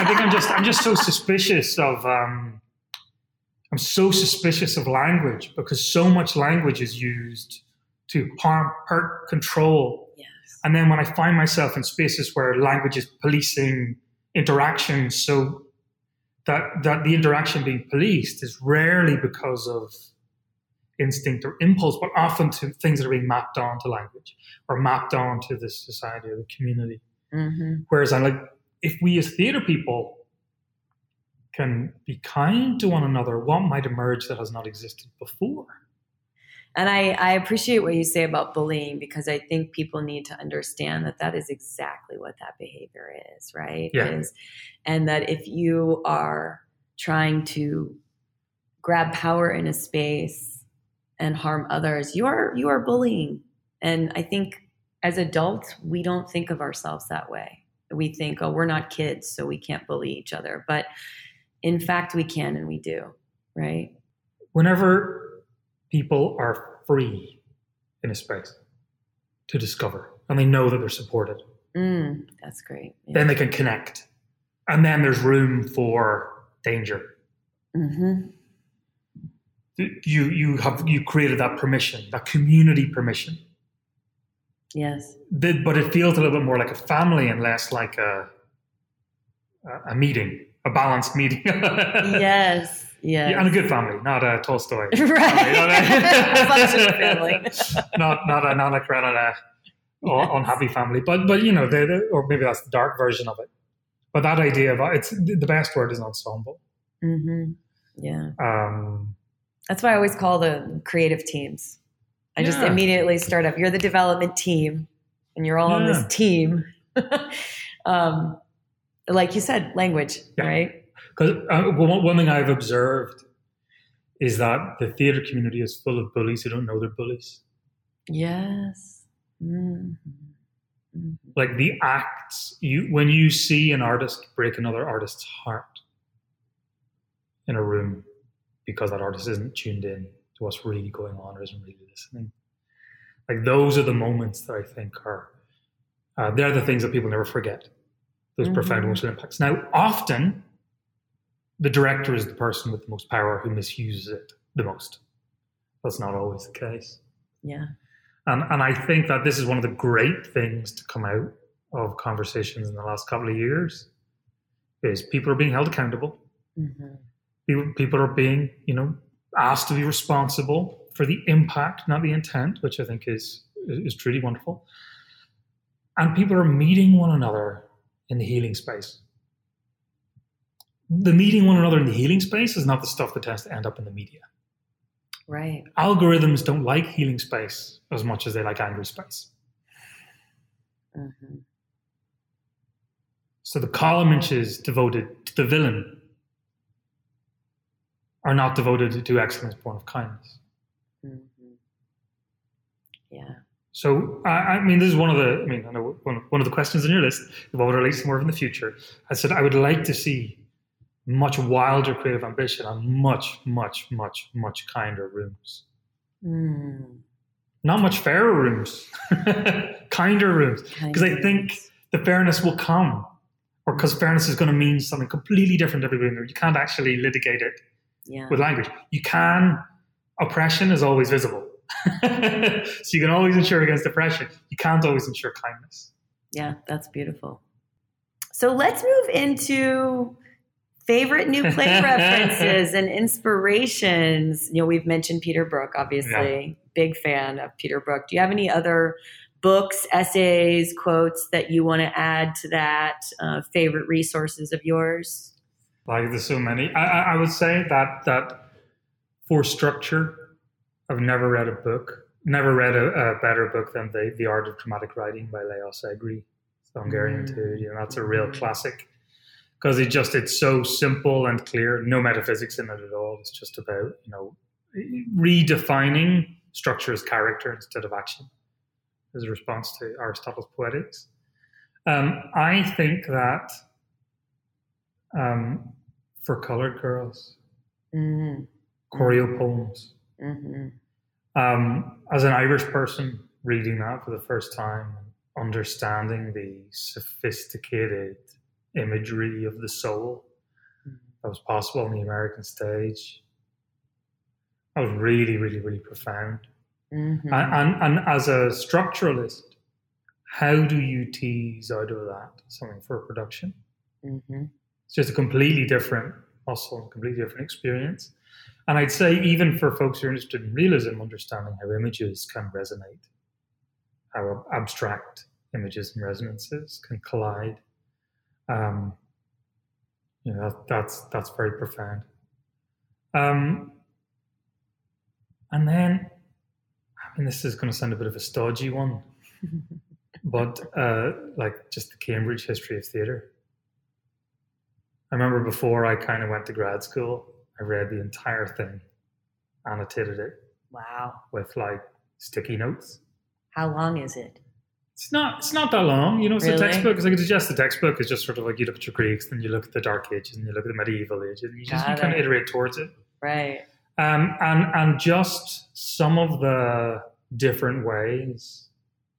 I think I'm just I'm just so suspicious of um, I'm so suspicious of language because so much language is used to harm, hurt, control. Yes. And then when I find myself in spaces where language is policing interaction, so that that the interaction being policed is rarely because of instinct or impulse, but often to things that are being mapped onto language or mapped onto the society or the community. hmm Whereas I'm like, if we as theatre people can be kind to one another, what might emerge that has not existed before? And I, I appreciate what you say about bullying because I think people need to understand that that is exactly what that behavior is, right? Yeah. Is, and that if you are trying to grab power in a space and harm others, you are you are bullying. And I think as adults, we don't think of ourselves that way. We think, oh, we're not kids, so we can't bully each other. But in fact, we can and we do, right? Whenever people are free in a space to discover and they know that they're supported, Mm, that's great. then they can connect. And then there's room for danger. hmm You you have you created that permission, that community permission. Yes. But it feels a little bit more like a family and less like a- a meeting, a balanced meeting. yes. Yes. Yeah, and a good family, not a Tolstoy. right. Family, Functional family. not not a not a Karenina Yes. unhappy family, but but you know, or maybe that's the dark version of it. But that idea of it's the best word is ensemble. hmm Yeah. Um, That's why I always call the creative teams. I just immediately start up. You're the development team, and you're all on this team. um, like you said, language, Yeah. right? Because uh, one, thing I've observed is that the theatre community is full of bullies who don't know they're bullies. Yes. Mhm. Mhm. Like the acts, you when you see an artist break another artist's heart in a room because that artist isn't tuned in to what's really going on or isn't really listening. Like those are the moments that I think are uh, they're the things that people never forget. Those profound Mhm. emotional impacts. Now, often the director is the person with the most power who misuses it the most. That's not always the case. Yeah. And, and I think that this is one of the great things to come out of conversations in the last couple of years is people are being held accountable. hmm People, people are being, you know, asked to be responsible for the impact, not the intent, which I think is is truly wonderful. And people are meeting one another in the healing space. The meeting one another in the healing space is not the stuff that tends to end up in the media. Right. Algorithms don't like healing space as much as they like angry space. hmm So the column inches devoted to the villain are not devoted to excellence born of kindness. hmm Yeah. So I, I mean, this is one of the. I mean, I know one, one of the questions on your list. What would like to more of in the future? I said I would like to see much wilder creative ambition and much, much, much, much kinder rooms. Mm. Not much fairer rooms, kinder rooms. Because I think the fairness will come, or because fairness is going to mean something completely different to everybody. You can't actually litigate it yeah. with language. You can. Oppression is always visible, so you can always insure against depression. You can't always insure kindness. Yeah, that's beautiful. So let's move into favorite new play references and inspirations. You know, we've mentioned Peter Brook, obviously, big fan of Peter Brook. Do you have any other books, essays, quotes that you want to add to that? Uh, favorite resources of yours? Like there's so many. I, I, I would say that that for structure, I've never read a book, never read a, a better book than the The Art of Dramatic Writing by Lajos Egri. It's Hungarian Mm. dude. You know, that's a real Mm. classic because it just it's so simple and clear. No metaphysics in it at all. It's just about you know redefining structure as character instead of action as a response to Aristotle's Poetics. Um, I think that um, for colored girls, Mm-hmm. choreo poems. Mm-hmm. Um, as an Irish person, reading that for the first time, understanding the sophisticated imagery of the soul that was possible on the American stage, that was really, really, really profound. Mm-hmm. And, and, and as a structuralist, how do you tease out of that something for a production? Mm-hmm. It's just a completely different muscle, completely different experience. And I'd say, even for folks who are interested in realism, understanding how images can resonate, how abstract images and resonances can collide, um, you know, that, that's that's very profound. Um, and then, I mean, this is going to sound a bit of a stodgy one, but uh, like just the Cambridge history of theatre. I remember before I kind of went to grad school, I read the entire thing, annotated it wow. with like sticky notes. How long is it? It's not it's not that long, you know. It's Really? a textbook. It's like it's just the textbook is just sort of like you look at your Greeks, then you look at the Dark Ages, and you look at the medieval ages, and you just you kind of iterate towards it. Right. Um, and and just some of the different ways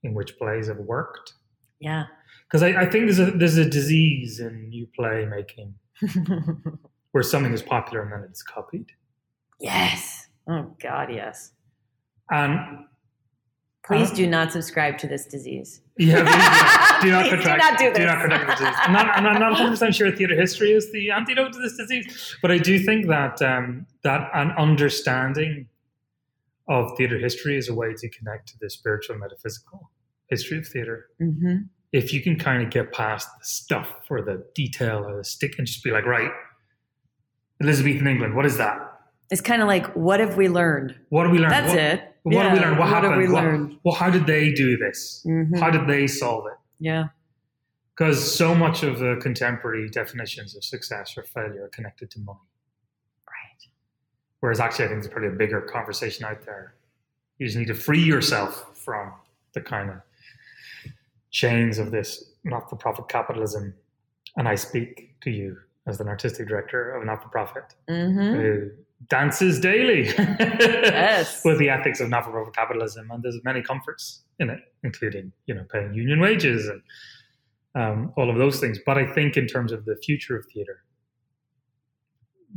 in which plays have worked. Yeah. Because I, I think there's a there's a disease in new play making where something is popular and then it's copied. yes. Oh God, yes. And Please do not subscribe to this disease. yeah, do not Please do not do Do not contract the disease. I'm not, I'm not, I'm not 100% sure theatre history is the antidote to this disease, but I do think that um, that an understanding of theatre history is a way to connect to the spiritual, metaphysical history of theatre. Mm-hmm. If you can kind of get past the stuff or the detail or the stick and just be like, right, Elizabethan England, what is that? It's kind of like, what have we learned? What do we learn? That's what, it. What did we Yeah, learn? What, what have happened? we What- learned? well, how did they do this? Mhm. How did they solve it? Yeah. Because so much of the contemporary definitions of success or failure are connected to money. Right. Whereas actually, I think there's probably a bigger conversation out there. You just need to free yourself from the kind of chains of this not for profit capitalism. And I speak to you as an artistic director of a not for profit Mm-hmm. who dances daily Yes. with the ethics of not for profit capitalism. And there's many comforts in it, including, you know, paying union wages and um, all of those things. But I think in terms of the future of theatre,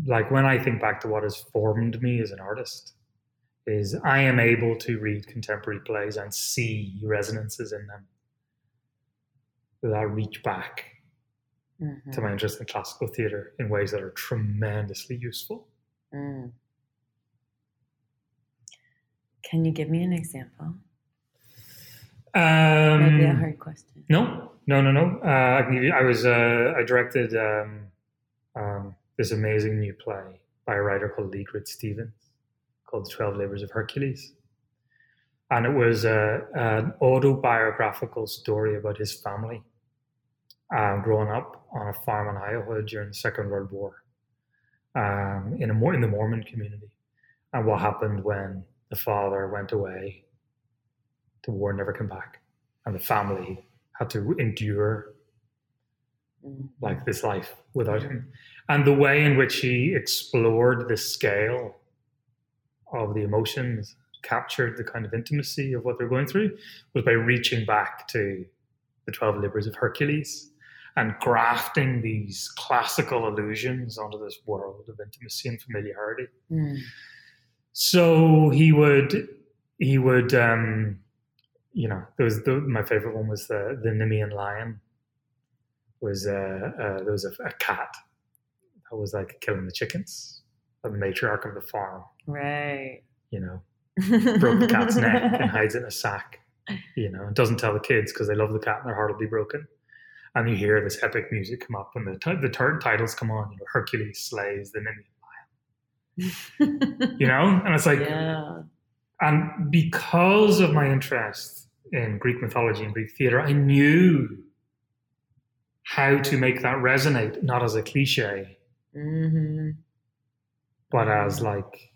like when I think back to what has formed me as an artist, is I am able to read contemporary plays and see resonances in them that reach back Mm-hmm. to my interest in classical theatre in ways that are tremendously useful. Mm. Can you give me an example? Um, Maybe a hard question. No, no, no, no. Uh, I, can give you, I was uh, I directed um, um, this amazing new play by a writer called Leegrid Stevens called The Twelve Labors of Hercules, and it was uh, an autobiographical story about his family um, growing up on a farm in Iowa during the Second World War, um, in a in the Mormon community, and what happened when the father went away. The war never came back, and the family had to endure like this life without him. And the way in which he explored the scale of the emotions, captured the kind of intimacy of what they're going through, was by reaching back to the 12 Labors of Hercules and grafting these classical allusions onto this world of intimacy and familiarity. Mm. So he would, he would, um, you know, there was the, my favorite one was the the Nemean lion. Was uh, uh, there was a, a cat that was like killing the chickens, the matriarch of the farm, Right. you know, broke the cat's neck and hides it in a sack you know, and doesn't tell the kids because they love the cat and their heart will be broken. And you hear this epic music come up, and the t- the t- titles come on. You know, Hercules slays the Nemean. You know, and it's like, yeah. and because of my interest in Greek mythology and Greek theater, I knew how to make that resonate, not as a cliche, hmm but as like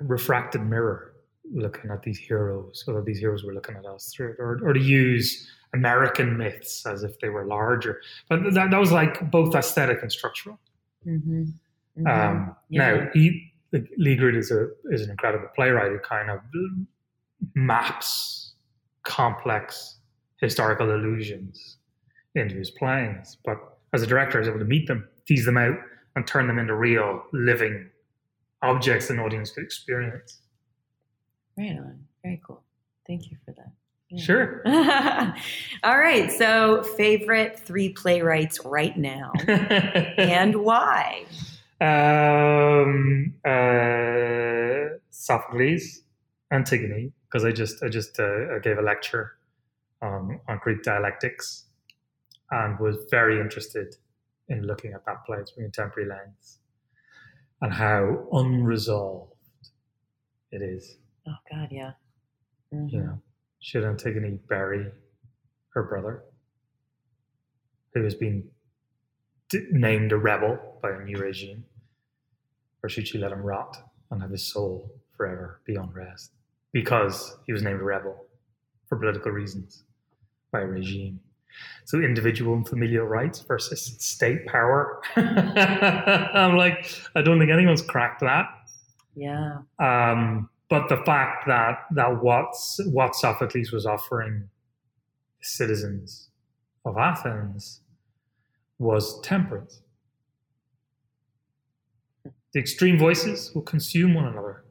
a refracted mirror looking at these heroes, whether these heroes were looking at us through it, or, or to use American myths as if they were larger. But that, that was like both aesthetic and structural. hmm Um, Yeah. Now, he, Leegrid is a is an incredible playwright who kind of maps complex historical illusions into his plays. But as a director, I was able to meet them, tease them out, and turn them into real living objects an audience could experience. Right on. Very cool. Thank you for that. Sure. All right. So, favorite three playwrights right now and why? um, uh, Sophocles, Antigone, because I just I just uh, I gave a lecture on on Greek dialectics and was very interested in looking at that play through a contemporary lens and how unresolved it is. Oh, God, yeah. Mhm. You know, should Antigone bury her brother, who has been d- named a rebel by a new regime, or should she let him rot and have his soul forever be unrest because he was named a rebel for political reasons by a regime? So individual and familial rights versus state power. I'm like, I don't think anyone's cracked that. Yeah. Um, but the fact that that what's, what Sophocles was offering the citizens of Athens was temperance. The extreme voices will consume one another.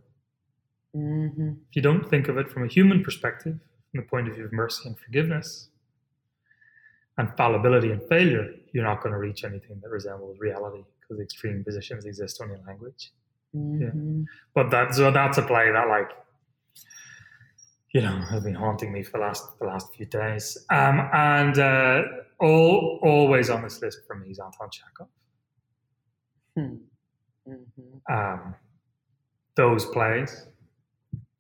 hmm If you don't think of it from a human perspective, from the point of view of mercy and forgiveness, and fallibility and failure, you're not going to reach anything that resembles reality because extreme positions exist only in language. Hmm But that so that's a play that like you know has been haunting me for the last the last few days. Um, and uh, all always on this list for me is Anton Chekhov. Hmm. hmm Um, those plays,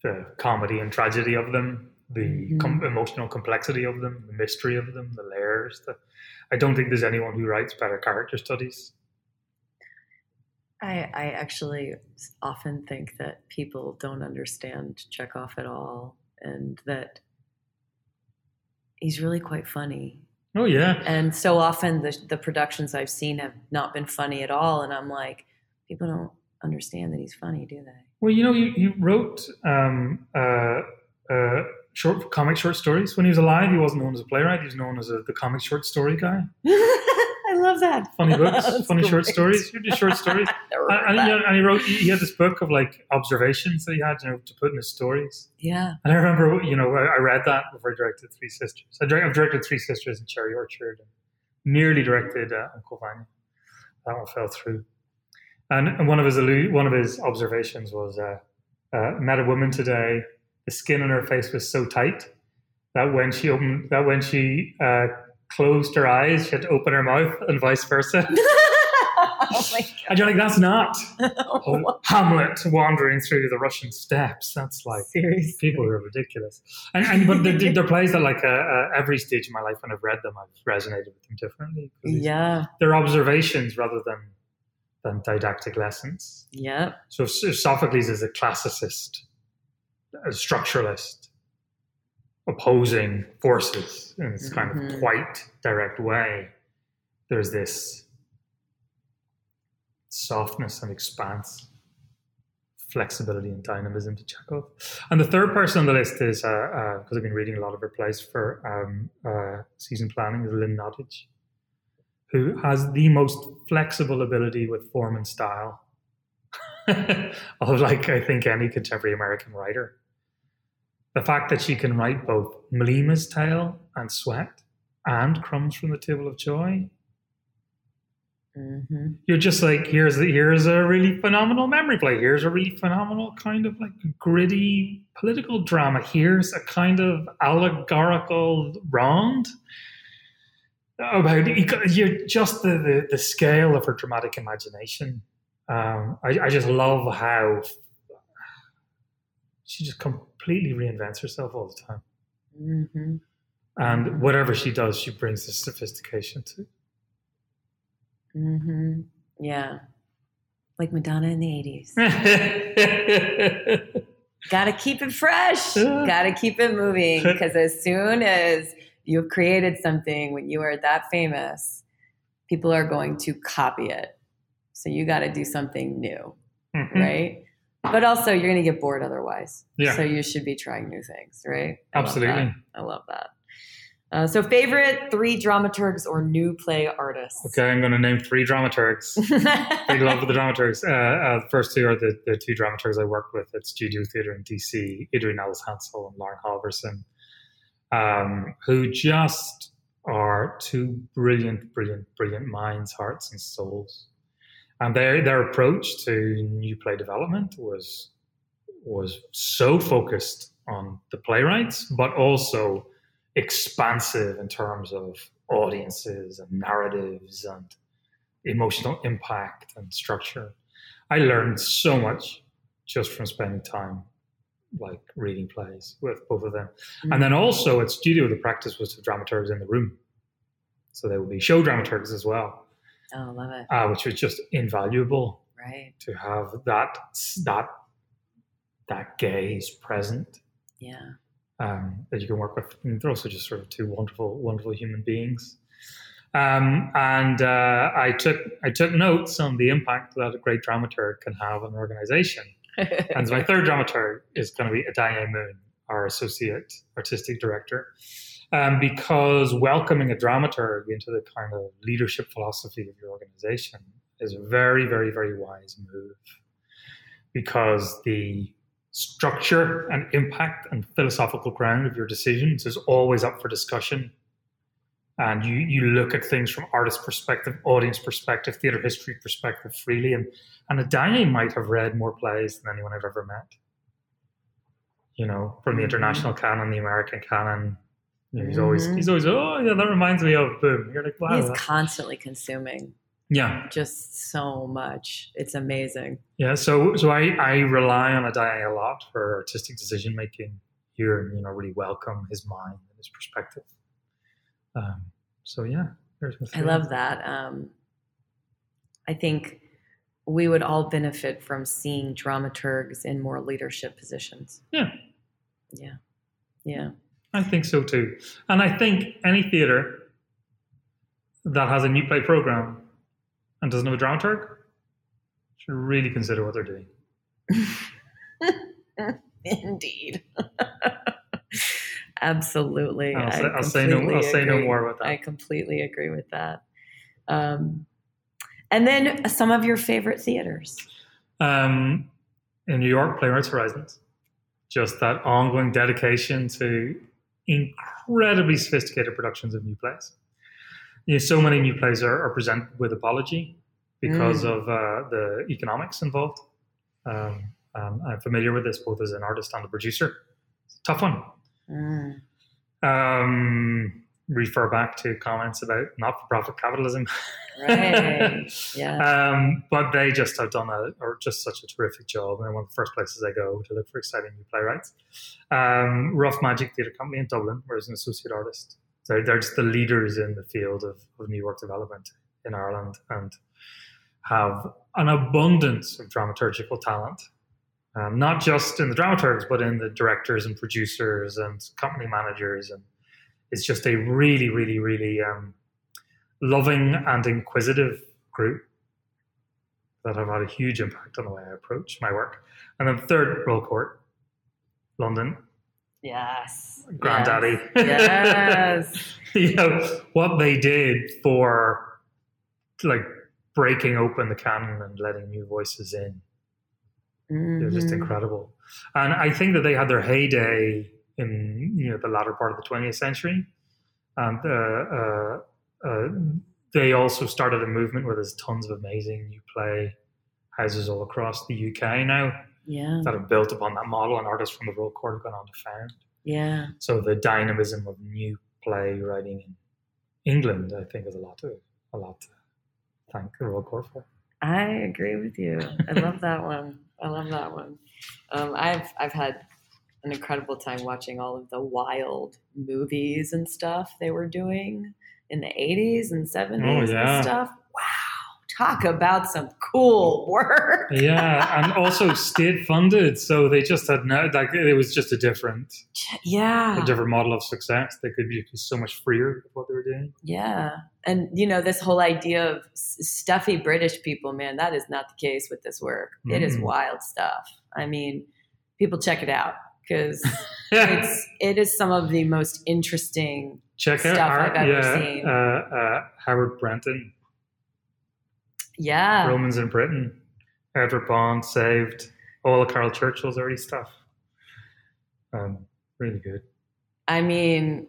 the comedy and tragedy of them, the com- emotional complexity of them, the mystery of them, the layers. The, I don't think there's anyone who writes better character studies. I, I actually often think that people don't understand Chekhov at all and that he's really quite funny. Oh yeah, And so often the, the productions I've seen have not been funny at all. And I'm like, people don't understand that he's funny, do they? Well, you know, he, he wrote um, uh, uh, short comic short stories when he was alive. He wasn't known as a playwright; he was known as a, the comic short story guy. I love that. Funny books, funny short stories. You do short stories, and, and, that. you know, and he wrote. He had this book of like observations that he had, you know, to put in his stories. yeah. And I remember, you know, I, I read that before I directed Three Sisters. I direct, I've directed Three Sisters and Cherry Orchard, and nearly directed uh, Uncle Vanya. That one fell through. And, and one of his one of his observations was, uh, uh, met a woman today. The skin on her face was so tight that when she opened, that when she uh, closed her eyes, she had to open her mouth, and vice versa. oh my And you're like, that's not god. Hamlet wandering through the Russian steppes. That's like Seriously. people who are ridiculous. And, and but they're, they're plays that like uh, uh, every stage of my life when I've read them, I've resonated with them differently. Yeah. they're observations rather than than didactic lessons. Yeah. So if, if Sophocles is a classicist, a structuralist, opposing forces in this kind of Mhm. quite direct way, there's this softness and expanse, flexibility and dynamism to Chekhov. And the third person on the list is, because uh, uh, I've been reading a lot of her plays for um, uh, season planning, is Lynn Nottage, who has the most flexible ability with form and style of like I think any contemporary American writer. The fact that she can write both Mlima's Tale and Sweat and Crumbs from the Table of Joy hmm You're just like, here's here's a really phenomenal memory play. Here's a really phenomenal kind of like gritty political drama. Here's a kind of allegorical round about you're just the, the the scale of her dramatic imagination. Um, I, I just love how she just completely reinvents herself all the time. hmm And whatever she does, she brings this sophistication to. hmm Yeah. Like Madonna in the 80s. Gotta keep it fresh. Gotta keep it moving. Because as soon as you've created something, when you are that famous, people are going to copy it. So you gotta do something new, Mhm. right? But also, you're gonna get bored otherwise. Yeah. So you should be trying new things, right? I Absolutely. that. I love that. Uh, so, favorite three dramaturgs or new play artists? Okay, I'm going to name three dramaturgs. Big love for the dramaturgs. Uh, uh, the first two are the, the two dramaturgs I work with at Studio Theatre in DC, Adrien-Alice Hansel and Lauren Halverson, um, who just are two brilliant, brilliant, brilliant minds, hearts, and souls. And their their approach to new play development was was so focused on the playwrights, but also expansive in terms of audiences and narratives and emotional impact and structure. I learned so much just from spending time like reading plays with both of them. Mm. And then also at studio, the practice was to dramaturgs in the room. So there would be show dramaturgs as well, oh, love it. uh, which was just invaluable Right. to have that that that gaze present Yeah. um, that you can work with. And they're also just sort of two wonderful, wonderful human beings. Um, and uh, I took I took notes on the impact that a great dramaturg can have on an organization. And my third dramaturg is going to be Addae Moon, our associate artistic director, um, because welcoming a dramaturg into the kind of leadership philosophy of your organization is a very, very, very wise move. Because the structure and impact and philosophical ground of your decisions is always up for discussion. And you, you look at things from artist perspective, audience perspective, theatre history perspective freely. And, and Addae might have read more plays than anyone I've ever met. You know, from the Mhm. international canon, the American canon. You know, he's always he's always, oh yeah, that reminds me of boom. You're like, wow. He's that's- constantly consuming yeah. just so much. It's amazing. Yeah, so so I, I rely on Addae a lot for artistic decision making here, and you know, really welcome his mind and his perspective. Um, so yeah, there's my I love that. Um, I think we would all benefit from seeing dramaturgs in more leadership positions. Yeah. Yeah. Yeah. I think so too, and I think any theater that has a new play program and doesn't have a dramaturg should really consider what they're doing. Indeed. Absolutely. I'll say, I'll say no. I'll say no more about that. I completely agree with that. Um, and then some of your favorite theaters. um, in New York, Playwrights Horizons. Just that ongoing dedication to incredibly sophisticated productions of new plays. You know, so many new plays are, are presented with apology because Mm. of uh, the economics involved. Um, um, I'm familiar with this both as an artist and a producer. It's a tough one. Mm. Um, refer back to comments about not-for-profit capitalism. Right. Yeah. Um, but they just have done a, or just such a terrific job. And one of the first places I go to look for exciting new playwrights. Um, Rough Magic Theatre Company in Dublin, where an associate artist. So they're just the leaders in the field of, of New work development in Ireland and have an abundance of dramaturgical talent. Um, not just in the dramaturgs, but in the directors and producers and company managers. And it's just a really, really, really um, loving and inquisitive group that have had a huge impact on the way I approach my work. And then third, Royal Court, London, yes. Granddaddy. Yes. you know, what they did for like breaking open the canon and letting new voices in. It was just incredible. And I think that they had their heyday in you know the latter part of the 20th century. And uh, uh, uh, they also started a movement where there's tons of amazing new play houses all across the UK now Yeah. that have built upon that model, and artists from the Royal Court have gone on to found. Yeah. So the dynamism of new play writing in England, I think, is a lot to a lot to thank the Royal Court for. I agree with you. I love that one. I love that one. Um, I've I've had an incredible time watching all of the wild movies and stuff they were doing in the 80s and 70s Oh, yeah. and stuff. Wow. Talk about some cool work. Yeah, and also state funded, so they just had no like it was just a different Yeah. a different model of success. They could be so much freer with what they were doing. Yeah. And, you know, this whole idea of stuffy British people, man, that is not the case with this work. It is wild stuff. I mean, people check it out because it's, it is some of the most interesting. Check out stuff our, I've ever yeah, seen. Uh, uh, Howard Brenton, Yeah. Romans in Britain, Edward Bond saved all of Caryl Churchill's early stuff. Um, really good. I mean,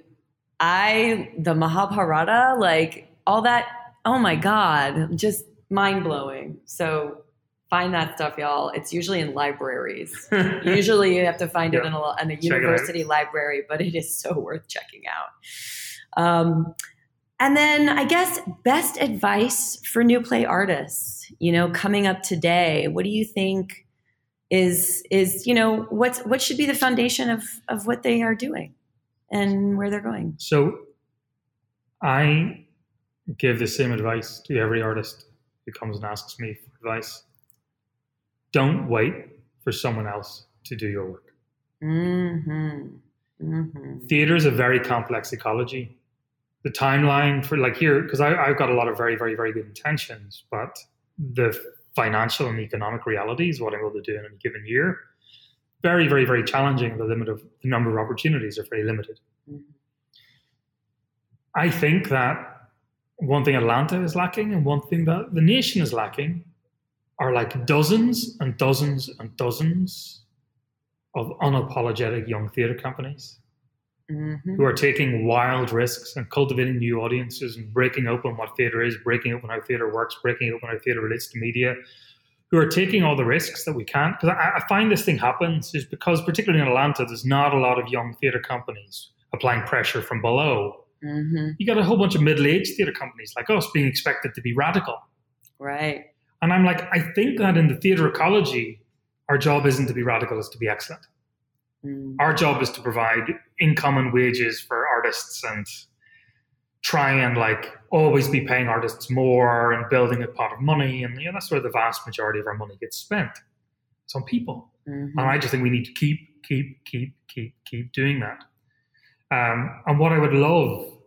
I, the Mahabharata, like all that, oh my God, just mind blowing. So find that stuff, y'all. It's usually in libraries. Usually you have to find it in a, in a Check it out. university library, but it is so worth checking out. Um, and then I guess best advice for new play artists, you know, coming up today. What do you think is is you know what's what should be the foundation of of what they are doing and where they're going? So I give the same advice to every artist who comes and asks me for advice. Don't wait for someone else to do your work. Mm-hmm. Mm-hmm. Theater is a very complex ecology. The timeline for like here, because I've got a lot of very, very, very good intentions, but the financial and economic realities, what I'm able to do in a given year, very, very, very challenging. The limit of the number of opportunities are very limited. Mhm. I think that one thing Atlanta is lacking and one thing that the nation is lacking are like dozens and dozens and dozens of unapologetic young theater companies Mm-hmm. who are taking wild risks and cultivating new audiences and breaking open what theater is, breaking open how theater works, breaking open how theater relates to media, who are taking all the risks that we can't. Because I, I find this thing happens is because, particularly in Atlanta, there's not a lot of young theater companies applying pressure from below. Mm-hmm. You got a whole bunch of middle-aged theater companies like us being expected to be radical. Right. And I'm like, I think that in the theater ecology, our job isn't to be radical, it's to be excellent. Mm. Our job is to provide income and wages for artists and try and like always be paying artists more and building a pot of money. And you know, that's where the vast majority of our money gets spent. It's on people. Mhm. And I just think we need to keep, keep, keep, keep, keep doing that. Um, and what I would love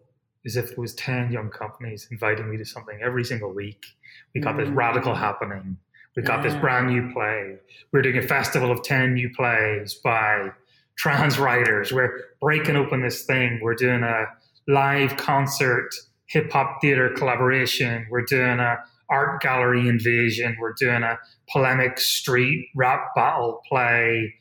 is if there was 10 young companies inviting me to something every single week. We got this Mm. radical happening. We got this brand new play. We're doing a festival of 10 new plays by trans writers. We're breaking open this thing. We're doing a live concert, hip hop theater collaboration. We're doing a art gallery invasion. We're doing a polemic street rap battle play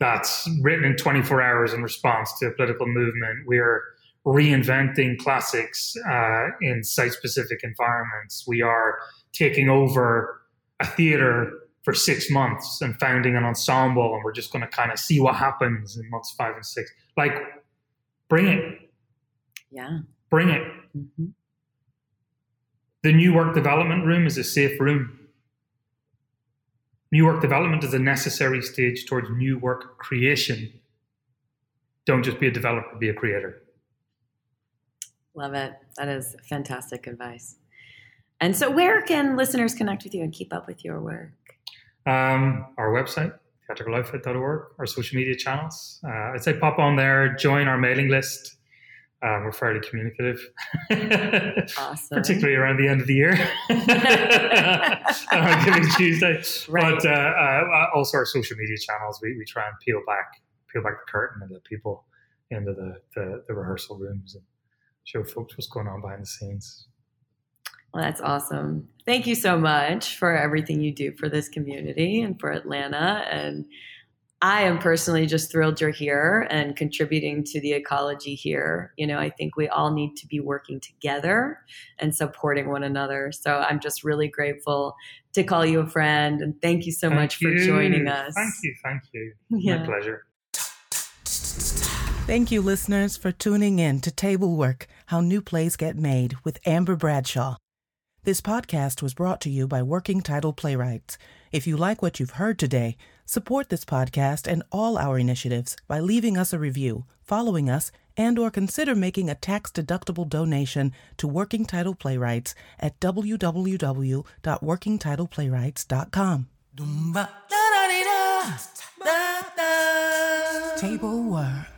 that's written in 24 hours in response to a political movement. We're reinventing classics uh, in site specific environments. We are taking over a theater for six months and founding an ensemble, and we're just going to kind of see what happens in months five and six. Like, bring it, Yeah. bring it. hmm The new work development room is a safe room. New work development is a necessary stage towards new work creation. Don't just be a developer, be a creator. Love it. That is fantastic advice. And so, where can listeners connect with you and keep up with your work? Um, our website, theatricaloutfit.org, our social media channels. Uh, I'd say pop on there, join our mailing list. Um, we're fairly communicative, Awesome. particularly around the end of the year, on Giving Tuesday. Right. But uh, uh, also our social media channels, we, we try and peel back peel back the curtain and let people into the, the, the rehearsal rooms and show folks what's going on behind the scenes. Well, that's awesome. Thank you so much for everything you do for this community and for Atlanta. And I am personally just thrilled you're here and contributing to the ecology here. You know, I think we all need to be working together and supporting one another. So I'm just really grateful to call you a friend and thank you so Thank much you. for joining us. Thank you. Thank you. Yeah. My pleasure. Thank you, listeners, for tuning in to Table Work How New Plays Get Made with Amber Bradshaw. This podcast was brought to you by Working Title Playwrights. If you like what you've heard today, support this podcast and all our initiatives by leaving us a review, following us, and or consider making a tax-deductible donation to Working Title Playwrights at www.workingtitleplaywrights.com. Table Work.